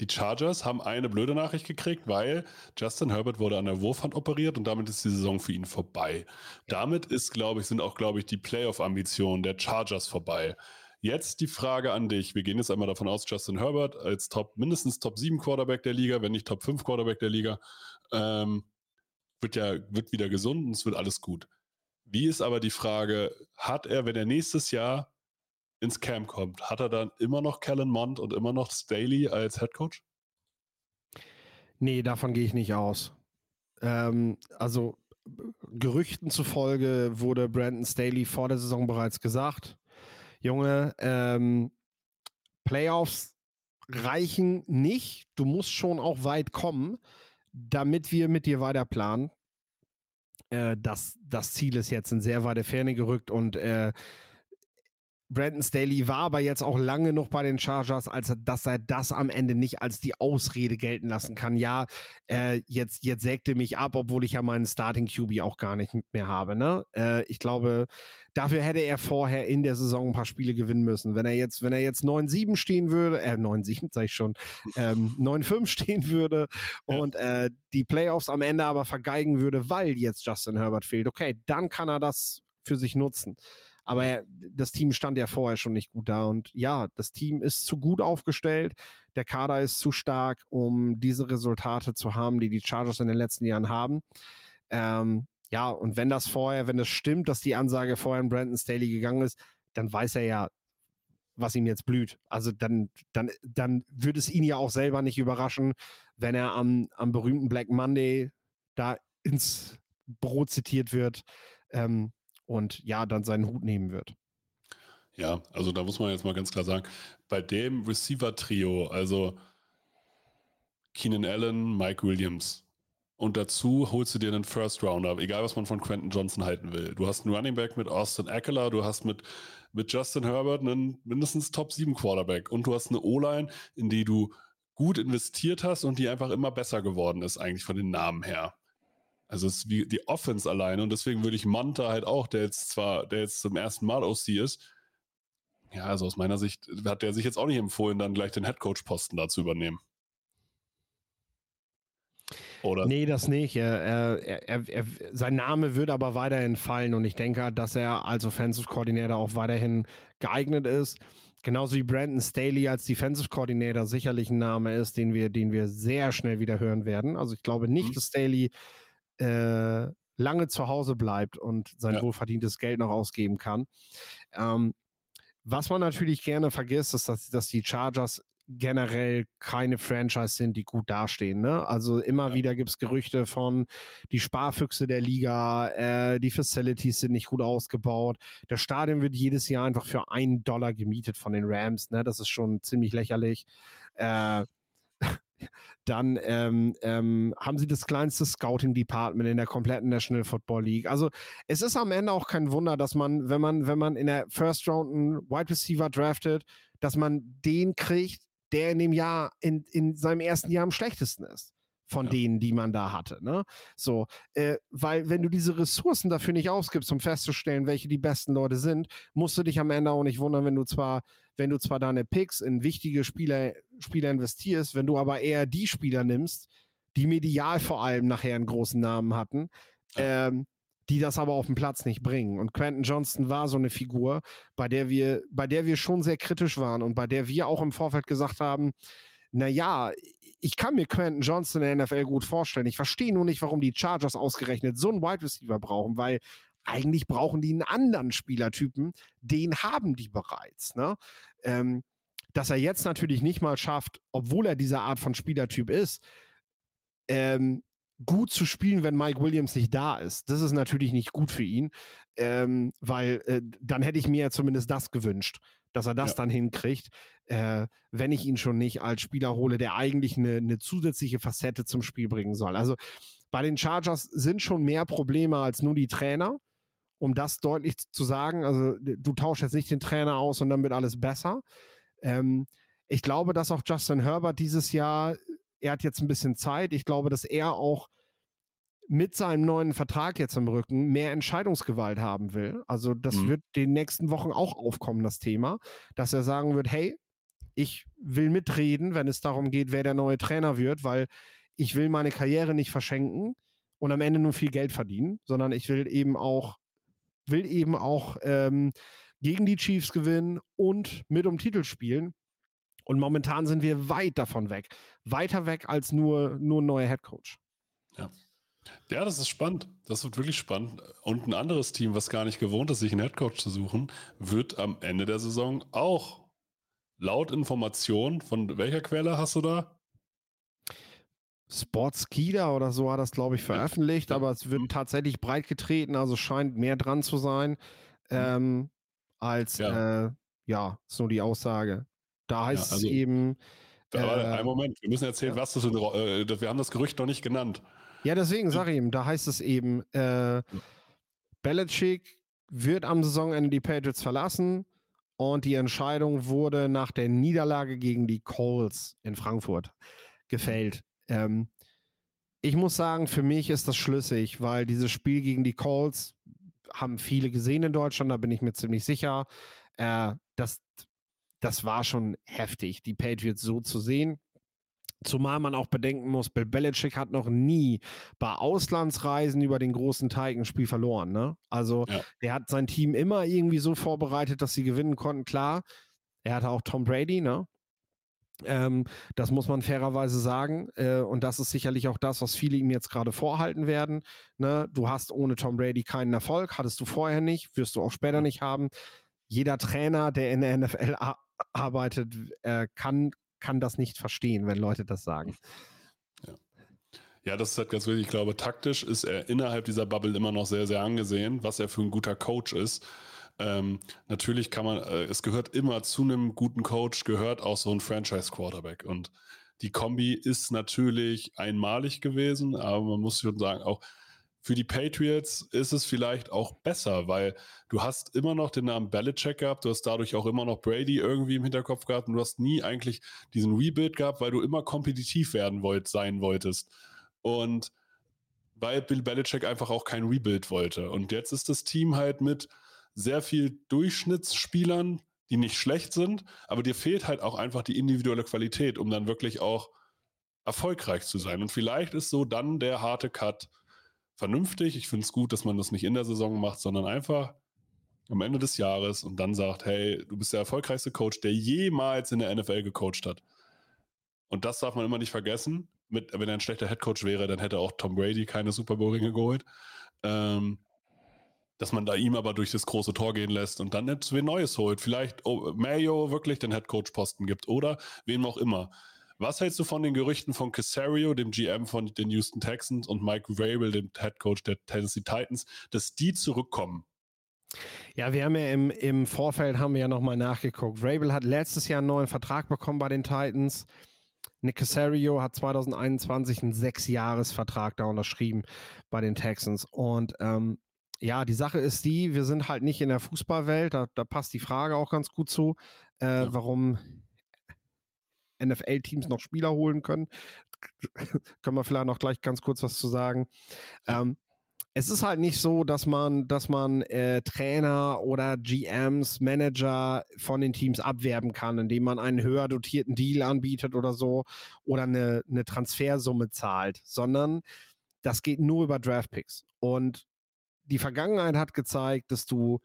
Die Chargers haben eine blöde Nachricht gekriegt, weil Justin Herbert wurde an der Wurfhand operiert und damit ist die Saison für ihn vorbei. Damit ist, glaube ich, sind auch, glaube ich, die Playoff-Ambitionen der Chargers vorbei. Jetzt die Frage an dich. Wir gehen jetzt einmal davon aus, Justin Herbert als Top, mindestens Top 7 Quarterback der Liga, wenn nicht Top 5 Quarterback der Liga, ähm, wird ja, wird wieder gesund und es wird alles gut. Wie ist aber die Frage, hat er, wenn er nächstes Jahr ins Camp kommt, hat er dann immer noch Kellen Mond und immer noch Staley als Head Coach? Nee, davon gehe ich nicht aus. Ähm, also Gerüchten zufolge wurde Brandon Staley vor der Saison bereits gesagt, Junge, ähm, Playoffs reichen nicht. Du musst schon auch weit kommen, damit wir mit dir weiter planen. Äh, das, das Ziel ist jetzt in sehr weite Ferne gerückt und äh, Brandon Staley war aber jetzt auch lange noch bei den Chargers, als dass er das am Ende nicht als die Ausrede gelten lassen kann. Ja, äh, jetzt, jetzt sägte mich ab, obwohl ich ja meinen Starting QB auch gar nicht mehr habe. Ne? Äh, ich glaube, dafür hätte er vorher in der Saison ein paar Spiele gewinnen müssen. Wenn er jetzt, wenn er jetzt 9-7 stehen würde, äh, 9-7 sag ich schon, ähm, 9-5 stehen würde und äh, die Playoffs am Ende aber vergeigen würde, weil jetzt Justin Herbert fehlt, okay, dann kann er das für sich nutzen. Aber er, das Team stand ja vorher schon nicht gut da. Und ja, das Team ist zu gut aufgestellt. Der Kader ist zu stark, um diese Resultate zu haben, die die Chargers in den letzten Jahren haben. Ähm, ja, und wenn das vorher, wenn es stimmt, dass die Ansage vorher in Brandon Staley gegangen ist, dann weiß er ja, was ihm jetzt blüht. Also dann, dann, dann würde es ihn ja auch selber nicht überraschen, wenn er am, am berühmten Black Monday da ins Brot zitiert wird. Ähm, und ja, dann seinen Hut nehmen wird. Ja, also da muss man jetzt mal ganz klar sagen, bei dem Receiver-Trio, also Keenan Allen, Mike Williams, und dazu holst du dir einen First Rounder, egal was man von Quentin Johnson halten will. Du hast einen Running Back mit Austin Eckler, du hast mit, mit Justin Herbert einen mindestens Top 7 Quarterback und du hast eine O-Line, in die du gut investiert hast und die einfach immer besser geworden ist, eigentlich von den Namen her. Also es ist wie die Offense alleine und deswegen würde ich Monta halt auch, der jetzt zwar, der jetzt zum ersten Mal OC ist, ja, also aus meiner Sicht hat der sich jetzt auch nicht empfohlen, dann gleich den Headcoach-Posten da zu übernehmen. Oder? Nee, das nicht. Er, er, er, sein Name wird aber weiterhin fallen und ich denke, dass er als Offensive Coordinator auch weiterhin geeignet ist. Genauso wie Brandon Staley als Defensive Coordinator sicherlich ein Name ist, den wir, den wir sehr schnell wieder hören werden. Also ich glaube nicht, mhm. dass Staley äh, lange zu Hause bleibt und sein ja. wohlverdientes Geld noch ausgeben kann. Ähm, was man natürlich gerne vergisst, ist, dass, dass die Chargers generell keine Franchise sind, die gut dastehen. Ne? Also immer ja. wieder gibt es Gerüchte von die Sparfüchse der Liga, äh, die Facilities sind nicht gut ausgebaut. Das Stadion wird jedes Jahr einfach für einen Dollar gemietet von den Rams. Ne? Das ist schon ziemlich lächerlich. Äh, dann ähm, ähm, haben sie das kleinste Scouting-Department in der kompletten National Football League. Also es ist am Ende auch kein Wunder, dass man, wenn man, wenn man in der First Round einen Wide Receiver draftet, dass man den kriegt, der in dem Jahr, in, in seinem ersten Jahr am schlechtesten ist von ja. denen, die man da hatte. Ne? So, äh, weil wenn du diese Ressourcen dafür nicht ausgibst, um festzustellen, welche die besten Leute sind, musst du dich am Ende auch nicht wundern, wenn du zwar, wenn du zwar deine Picks in wichtige Spieler, Spieler investierst, wenn du aber eher die Spieler nimmst, die medial vor allem nachher einen großen Namen hatten, ja. ähm, die das aber auf den Platz nicht bringen. Und Quentin Johnston war so eine Figur, bei der wir, bei der wir schon sehr kritisch waren und bei der wir auch im Vorfeld gesagt haben, na ja, ich kann mir Quentin Johnston in der NFL gut vorstellen. Ich verstehe nur nicht, warum die Chargers ausgerechnet so einen Wide Receiver brauchen, weil eigentlich brauchen die einen anderen Spielertypen. Den haben die bereits. Ne? Ähm, dass er jetzt natürlich nicht mal schafft, obwohl er diese Art von Spielertyp ist, ähm, gut zu spielen, wenn Mike Williams nicht da ist. Das ist natürlich nicht gut für ihn, ähm, weil äh, dann hätte ich mir ja zumindest das gewünscht, dass er das ja. dann hinkriegt äh, wenn ich ihn schon nicht als Spieler hole, der eigentlich eine, eine zusätzliche Facette zum Spiel bringen soll. Also bei den Chargers sind schon mehr Probleme als nur die Trainer, um das deutlich zu sagen. Also du tauschst jetzt nicht den Trainer aus und dann wird alles besser. Ähm, ich glaube, dass auch Justin Herbert dieses Jahr, er hat jetzt ein bisschen Zeit. Ich glaube, dass er auch mit seinem neuen Vertrag jetzt im Rücken mehr Entscheidungsgewalt haben will. Also das mhm. wird den nächsten Wochen auch aufkommen, das Thema, dass er sagen wird, hey, ich will mitreden, wenn es darum geht, wer der neue Trainer wird, weil ich will meine Karriere nicht verschenken und am Ende nur viel Geld verdienen, sondern ich will eben auch, will eben auch ähm, gegen die Chiefs gewinnen und mit um Titel spielen. Und momentan sind wir weit davon weg. Weiter weg als nur, nur ein neuer Headcoach. Ja. Ja, das ist spannend. Das wird wirklich spannend. Und ein anderes Team, was gar nicht gewohnt ist, sich einen Headcoach zu suchen, wird am Ende der Saison auch laut Information, von welcher Quelle hast du da? Sportskida oder so hat das, glaube ich, veröffentlicht, aber es wird mhm. tatsächlich breit getreten, also scheint mehr dran zu sein, mhm. ähm, als, ja. Äh, ja, so die Aussage. Da heißt ja, also, es eben. Äh, ein Moment, wir müssen erzählen, was das ist. Äh, wir haben das Gerücht noch nicht genannt. Ja, deswegen sage ich ihm, da heißt es eben, äh, Belichick wird am Saisonende die Patriots verlassen. Und die Entscheidung wurde nach der Niederlage gegen die Coles in Frankfurt gefällt. Ähm, ich muss sagen, für mich ist das schlüssig, weil dieses Spiel gegen die Colts haben viele gesehen in Deutschland, da bin ich mir ziemlich sicher. Äh, das, das war schon heftig, die Patriots so zu sehen. Zumal man auch bedenken muss, Bill Belichick hat noch nie bei Auslandsreisen über den großen Teig ein Spiel verloren. Ne? Also ja. er hat sein Team immer irgendwie so vorbereitet, dass sie gewinnen konnten. Klar, er hatte auch Tom Brady, ne? Ähm, das muss man fairerweise sagen. Äh, und das ist sicherlich auch das, was viele ihm jetzt gerade vorhalten werden. Ne? Du hast ohne Tom Brady keinen Erfolg, hattest du vorher nicht, wirst du auch später nicht haben. Jeder Trainer, der in der NFL arbeitet, äh, kann kann das nicht verstehen, wenn Leute das sagen. Ja. Ja, das ist halt ganz wichtig. Ich glaube, taktisch ist er innerhalb dieser Bubble immer noch sehr, sehr angesehen, was er für ein guter Coach ist. Ähm, natürlich kann man, äh, es gehört immer zu einem guten Coach, gehört auch so ein Franchise-Quarterback. Und die Kombi ist natürlich einmalig gewesen, aber man muss schon sagen, auch für die Patriots ist es vielleicht auch besser, weil du hast immer noch den Namen Belichick gehabt, du hast dadurch auch immer noch Brady irgendwie im Hinterkopf gehabt und du hast nie eigentlich diesen Rebuild gehabt, weil du immer kompetitiv werden wollt, sein wolltest. Und weil Bill Belichick einfach auch kein Rebuild wollte. Und jetzt ist das Team halt mit sehr viel Durchschnittsspielern, die nicht schlecht sind, aber dir fehlt halt auch einfach die individuelle Qualität, um dann wirklich auch erfolgreich zu sein. Und vielleicht ist so dann der harte Cut vernünftig. Ich finde es gut, dass man das nicht in der Saison macht, sondern einfach am Ende des Jahres und dann sagt, hey, du bist der erfolgreichste Coach, der jemals in der NFL gecoacht hat. Und das darf man immer nicht vergessen. Mit, wenn er ein schlechter Headcoach wäre, dann hätte auch Tom Brady keine Super Bowl-Ringe geholt. Ähm, dass man da ihm aber durch das große Tor gehen lässt und dann jetzt wen Neues holt. Vielleicht oh, Mayo wirklich den Headcoach-Posten gibt oder wem auch immer. Was hältst du von den Gerüchten von Casario, dem GM von den Houston Texans und Mike Vrabel, dem Headcoach der Tennessee Titans, dass die zurückkommen? Ja, wir haben ja im, im Vorfeld haben wir ja nochmal nachgeguckt. Vrabel hat letztes Jahr einen neuen Vertrag bekommen bei den Titans. Nick Casario hat 2021 einen Sechs-Jahres-Vertrag da unterschrieben bei den Texans. Und ähm, ja, die Sache ist die, wir sind halt nicht in der Fußballwelt, da, da passt die Frage auch ganz gut zu, äh, ja. warum NFL-Teams noch Spieler holen können. können wir vielleicht noch gleich ganz kurz was zu sagen. Ähm, es ist halt nicht so, dass man, dass man äh, Trainer oder GMs, Manager von den Teams abwerben kann, indem man einen höher dotierten Deal anbietet oder so oder eine, eine Transfersumme zahlt, sondern das geht nur über Draftpicks. Und die Vergangenheit hat gezeigt, dass du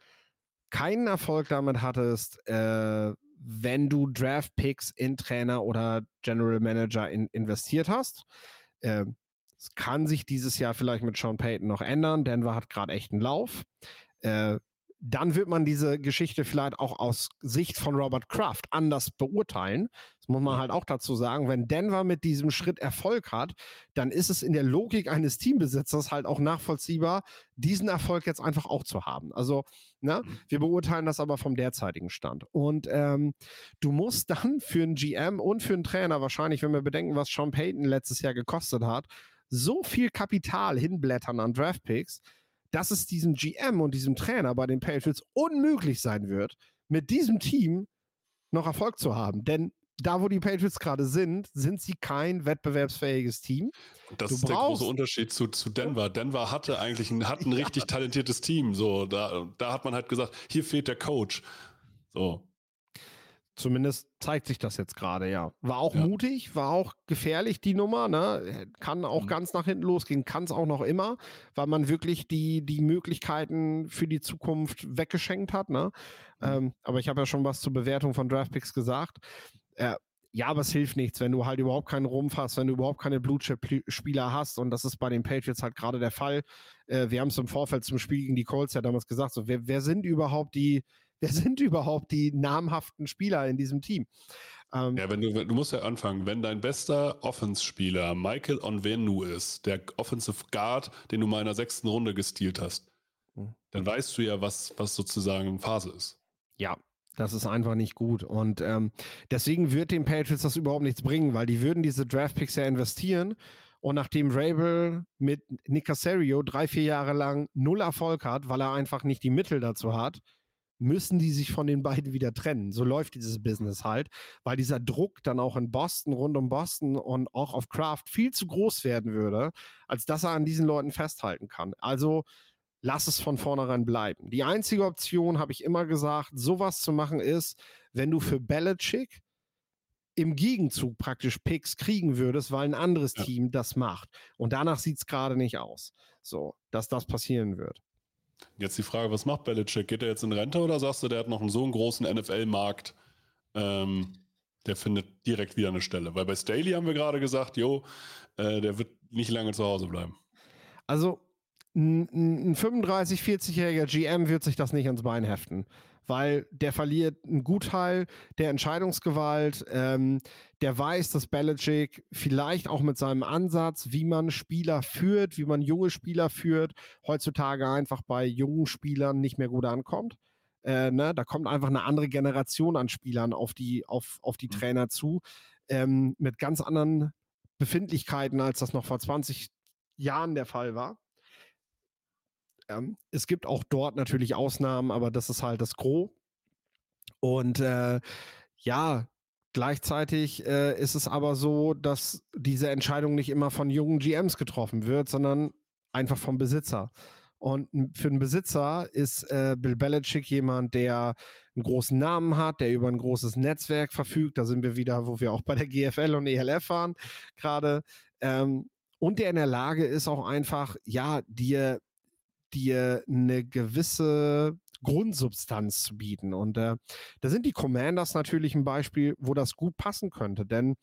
keinen Erfolg damit hattest, äh, wenn du Draftpicks in Trainer oder General Manager in, investiert hast. Äh, es kann sich dieses Jahr vielleicht mit Sean Payton noch ändern. Denver hat gerade echt einen Lauf. Äh, dann wird man diese Geschichte vielleicht auch aus Sicht von Robert Kraft anders beurteilen. Das muss man halt auch dazu sagen. Wenn Denver mit diesem Schritt Erfolg hat, dann ist es in der Logik eines Teambesitzers halt auch nachvollziehbar, diesen Erfolg jetzt einfach auch zu haben. Also, ne, mhm. wir beurteilen das aber vom derzeitigen Stand. Und ähm, du musst dann für einen GM und für einen Trainer wahrscheinlich, wenn wir bedenken, was Sean Payton letztes Jahr gekostet hat, so viel Kapital hinblättern an Draftpicks, dass es diesem GM und diesem Trainer bei den Patriots unmöglich sein wird, mit diesem Team noch Erfolg zu haben. Denn da, wo die Patriots gerade sind, sind sie kein wettbewerbsfähiges Team. Das du ist der große Unterschied zu, zu Denver. Denver hatte eigentlich ein, hat ein ja. richtig talentiertes Team. So, da, da hat man halt gesagt, hier fehlt der Coach. So. Zumindest zeigt sich das jetzt gerade, ja. War auch ja. mutig, war auch gefährlich, die Nummer. Ne? Kann auch mhm. ganz nach hinten losgehen, kann es auch noch immer, weil man wirklich die, die Möglichkeiten für die Zukunft weggeschenkt hat. Ne? Mhm. Ähm, aber ich habe ja schon was zur Bewertung von Draftpicks gesagt. Äh, ja, aber es hilft nichts, wenn du halt überhaupt keinen Rumpf hast, wenn du überhaupt keine Blue-Chip-Spieler hast. Und das ist bei den Patriots halt gerade der Fall. Äh, wir haben es im Vorfeld zum Spiel gegen die Colts ja damals gesagt. So, wer, wer sind überhaupt die wer sind überhaupt die namhaften Spieler in diesem Team? Ähm, ja, wenn du, du musst ja anfangen, wenn dein bester Offense-Spieler Michael Onvenu ist, der Offensive Guard, den du mal in der sechsten Runde gestealt hast, mhm. dann weißt du ja, was, was sozusagen Phase ist. Ja, das ist einfach nicht gut. Und ähm, deswegen wird den Patriots das überhaupt nichts bringen, weil die würden diese Draftpicks ja investieren. Und nachdem Rabel mit Nick Casario drei, vier Jahre lang null Erfolg hat, weil er einfach nicht die Mittel dazu hat, müssen die sich von den beiden wieder trennen. So läuft dieses Business halt, weil dieser Druck dann auch in Boston, rund um Boston und auch auf Kraft viel zu groß werden würde, als dass er an diesen Leuten festhalten kann. Also lass es von vornherein bleiben. Die einzige Option, habe ich immer gesagt, sowas zu machen ist, wenn du für Belichick im Gegenzug praktisch Picks kriegen würdest, weil ein anderes ja. Team das macht. Und danach sieht es gerade nicht aus. So, dass das passieren wird. Jetzt die Frage, was macht Belichick? Geht er jetzt in Rente oder sagst du, der hat noch einen so einen großen NFL-Markt, ähm, der findet direkt wieder eine Stelle? Weil bei Staley haben wir gerade gesagt, jo, äh, der wird nicht lange zu Hause bleiben. Also ein, ein 35, 40-jähriger GM wird sich das nicht ans Bein heften weil der verliert einen Gutteil der Entscheidungsgewalt. Ähm, der weiß, dass Belichick vielleicht auch mit seinem Ansatz, wie man Spieler führt, wie man junge Spieler führt, heutzutage einfach bei jungen Spielern nicht mehr gut ankommt. Äh, ne? Da kommt einfach eine andere Generation an Spielern auf die, auf, auf die mhm. Trainer zu, ähm, mit ganz anderen Befindlichkeiten, als das noch vor 20 Jahren der Fall war. Ähm, es gibt auch dort natürlich Ausnahmen, aber das ist halt das Gros. Und äh, ja, gleichzeitig äh, ist es aber so, dass diese Entscheidung nicht immer von jungen GMs getroffen wird, sondern einfach vom Besitzer. Und für einen Besitzer ist äh, Bill Belichick jemand, der einen großen Namen hat, der über ein großes Netzwerk verfügt. Da sind wir wieder, wo wir auch bei der GFL und ELF waren gerade. Ähm, und der in der Lage ist auch einfach, ja, dir dir eine gewisse Grundsubstanz zu bieten. Und äh, da sind die Commanders natürlich ein Beispiel, wo das gut passen könnte. Denn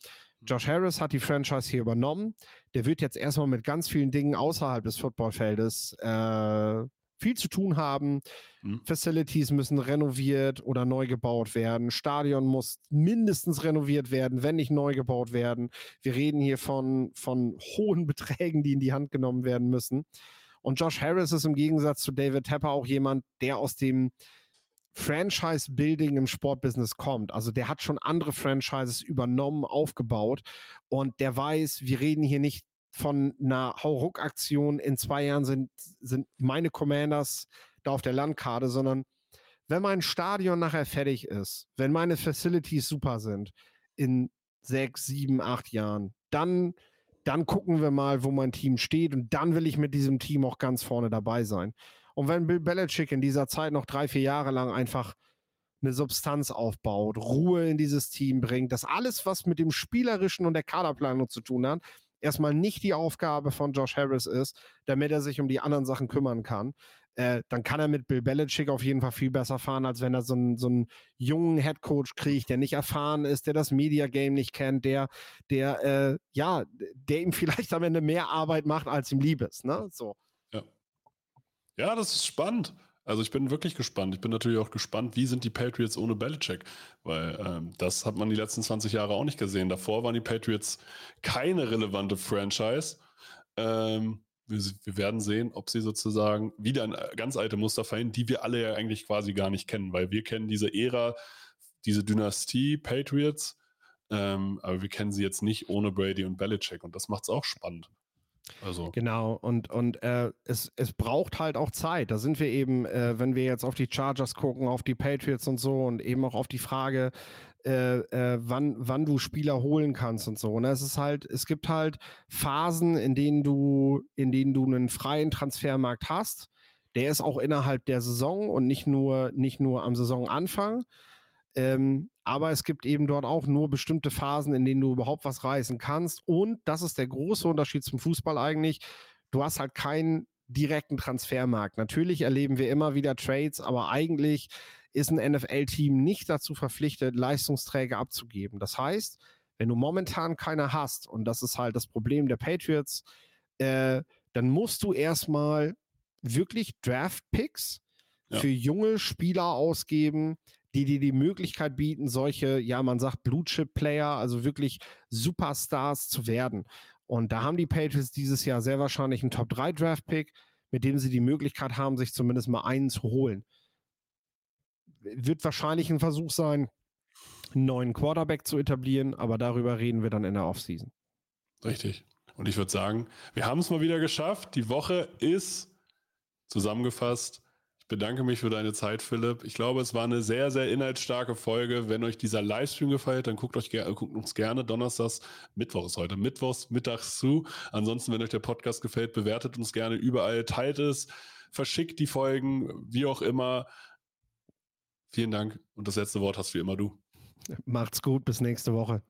Josh Harris hat die Franchise hier übernommen. Der wird jetzt erstmal mit ganz vielen Dingen außerhalb des Footballfeldes äh, viel zu tun haben. Mhm. Facilities müssen renoviert oder neu gebaut werden. Stadion muss mindestens renoviert werden, wenn nicht neu gebaut werden. Wir reden hier von, von hohen Beträgen, die in die Hand genommen werden müssen. Und Josh Harris ist im Gegensatz zu David Tepper auch jemand, der aus dem Franchise-Building im Sportbusiness kommt. Also der hat schon andere Franchises übernommen, aufgebaut und der weiß, wir reden hier nicht von einer Hauruck-Aktion. In zwei Jahren sind, sind meine Commanders da auf der Landkarte, sondern wenn mein Stadion nachher fertig ist, wenn meine Facilities super sind, in sechs, sieben, acht Jahren, dann, dann gucken wir mal, wo mein Team steht und dann will ich mit diesem Team auch ganz vorne dabei sein. Und wenn Bill Belichick in dieser Zeit noch drei, vier Jahre lang einfach eine Substanz aufbaut, Ruhe in dieses Team bringt, dass alles, was mit dem Spielerischen und der Kaderplanung zu tun hat, erstmal nicht die Aufgabe von Josh Harris ist, damit er sich um die anderen Sachen kümmern kann, äh, dann kann er mit Bill Belichick auf jeden Fall viel besser fahren, als wenn er so einen, so einen jungen Headcoach kriegt, der nicht erfahren ist, der das Media Game nicht kennt, der, der, äh, ja, der ihm vielleicht am Ende mehr Arbeit macht, als ihm lieb ist. Ne? So. Ja, das ist spannend. Also ich bin wirklich gespannt. Ich bin natürlich auch gespannt, wie sind die Patriots ohne Belichick? Weil ähm, das hat man die letzten 20 Jahre auch nicht gesehen. Davor waren die Patriots keine relevante Franchise. Ähm, wir, wir, werden sehen, ob sie sozusagen wieder ein äh, ganz alte Muster verhindern, die wir alle ja eigentlich quasi gar nicht kennen, weil wir kennen diese Ära, diese Dynastie Patriots, ähm, aber wir kennen sie jetzt nicht ohne Brady und Belichick und das macht es auch spannend. Also. Genau, und, und äh, es, es braucht halt auch Zeit. Da sind wir eben, äh, wenn wir jetzt auf die Chargers gucken, auf die Patriots und so und eben auch auf die Frage, äh, äh wann, wann du Spieler holen kannst und so. Ne? es ist halt, es gibt halt Phasen, in denen du, in denen du einen freien Transfermarkt hast. Der ist auch innerhalb der Saison und nicht nur, nicht nur am Saisonanfang. Ähm, aber es gibt eben dort auch nur bestimmte Phasen, in denen du überhaupt was reißen kannst. Und das ist der große Unterschied zum Fußball eigentlich. Du hast halt keinen direkten Transfermarkt. Natürlich erleben wir immer wieder Trades, aber eigentlich ist ein NFL-Team nicht dazu verpflichtet, Leistungsträger abzugeben. Das heißt, wenn du momentan keine hast, und das ist halt das Problem der Patriots, äh, dann musst du erstmal wirklich Draft-Picks ja. für junge Spieler ausgeben, die dir die Möglichkeit bieten, solche, ja, man sagt Blue-Chip-Player, also wirklich Superstars zu werden. Und da haben die Patriots dieses Jahr sehr wahrscheinlich einen Top-3-Draft-Pick, mit dem sie die Möglichkeit haben, sich zumindest mal einen zu holen. Wird wahrscheinlich ein Versuch sein, einen neuen Quarterback zu etablieren, aber darüber reden wir dann in der Offseason. Richtig. Und ich würde sagen, wir haben es mal wieder geschafft. Die Woche ist zusammengefasst bedanke mich für deine Zeit, Philipp. Ich glaube, es war eine sehr, sehr inhaltsstarke Folge. Wenn euch dieser Livestream gefällt, dann guckt, euch guckt uns gerne donnerstags, Mittwoch ist heute, Mittwochs mittags zu. Ansonsten, wenn euch der Podcast gefällt, bewertet uns gerne überall, teilt es, verschickt die Folgen, wie auch immer. Vielen Dank und das letzte Wort hast wie immer du. Macht's gut, bis nächste Woche.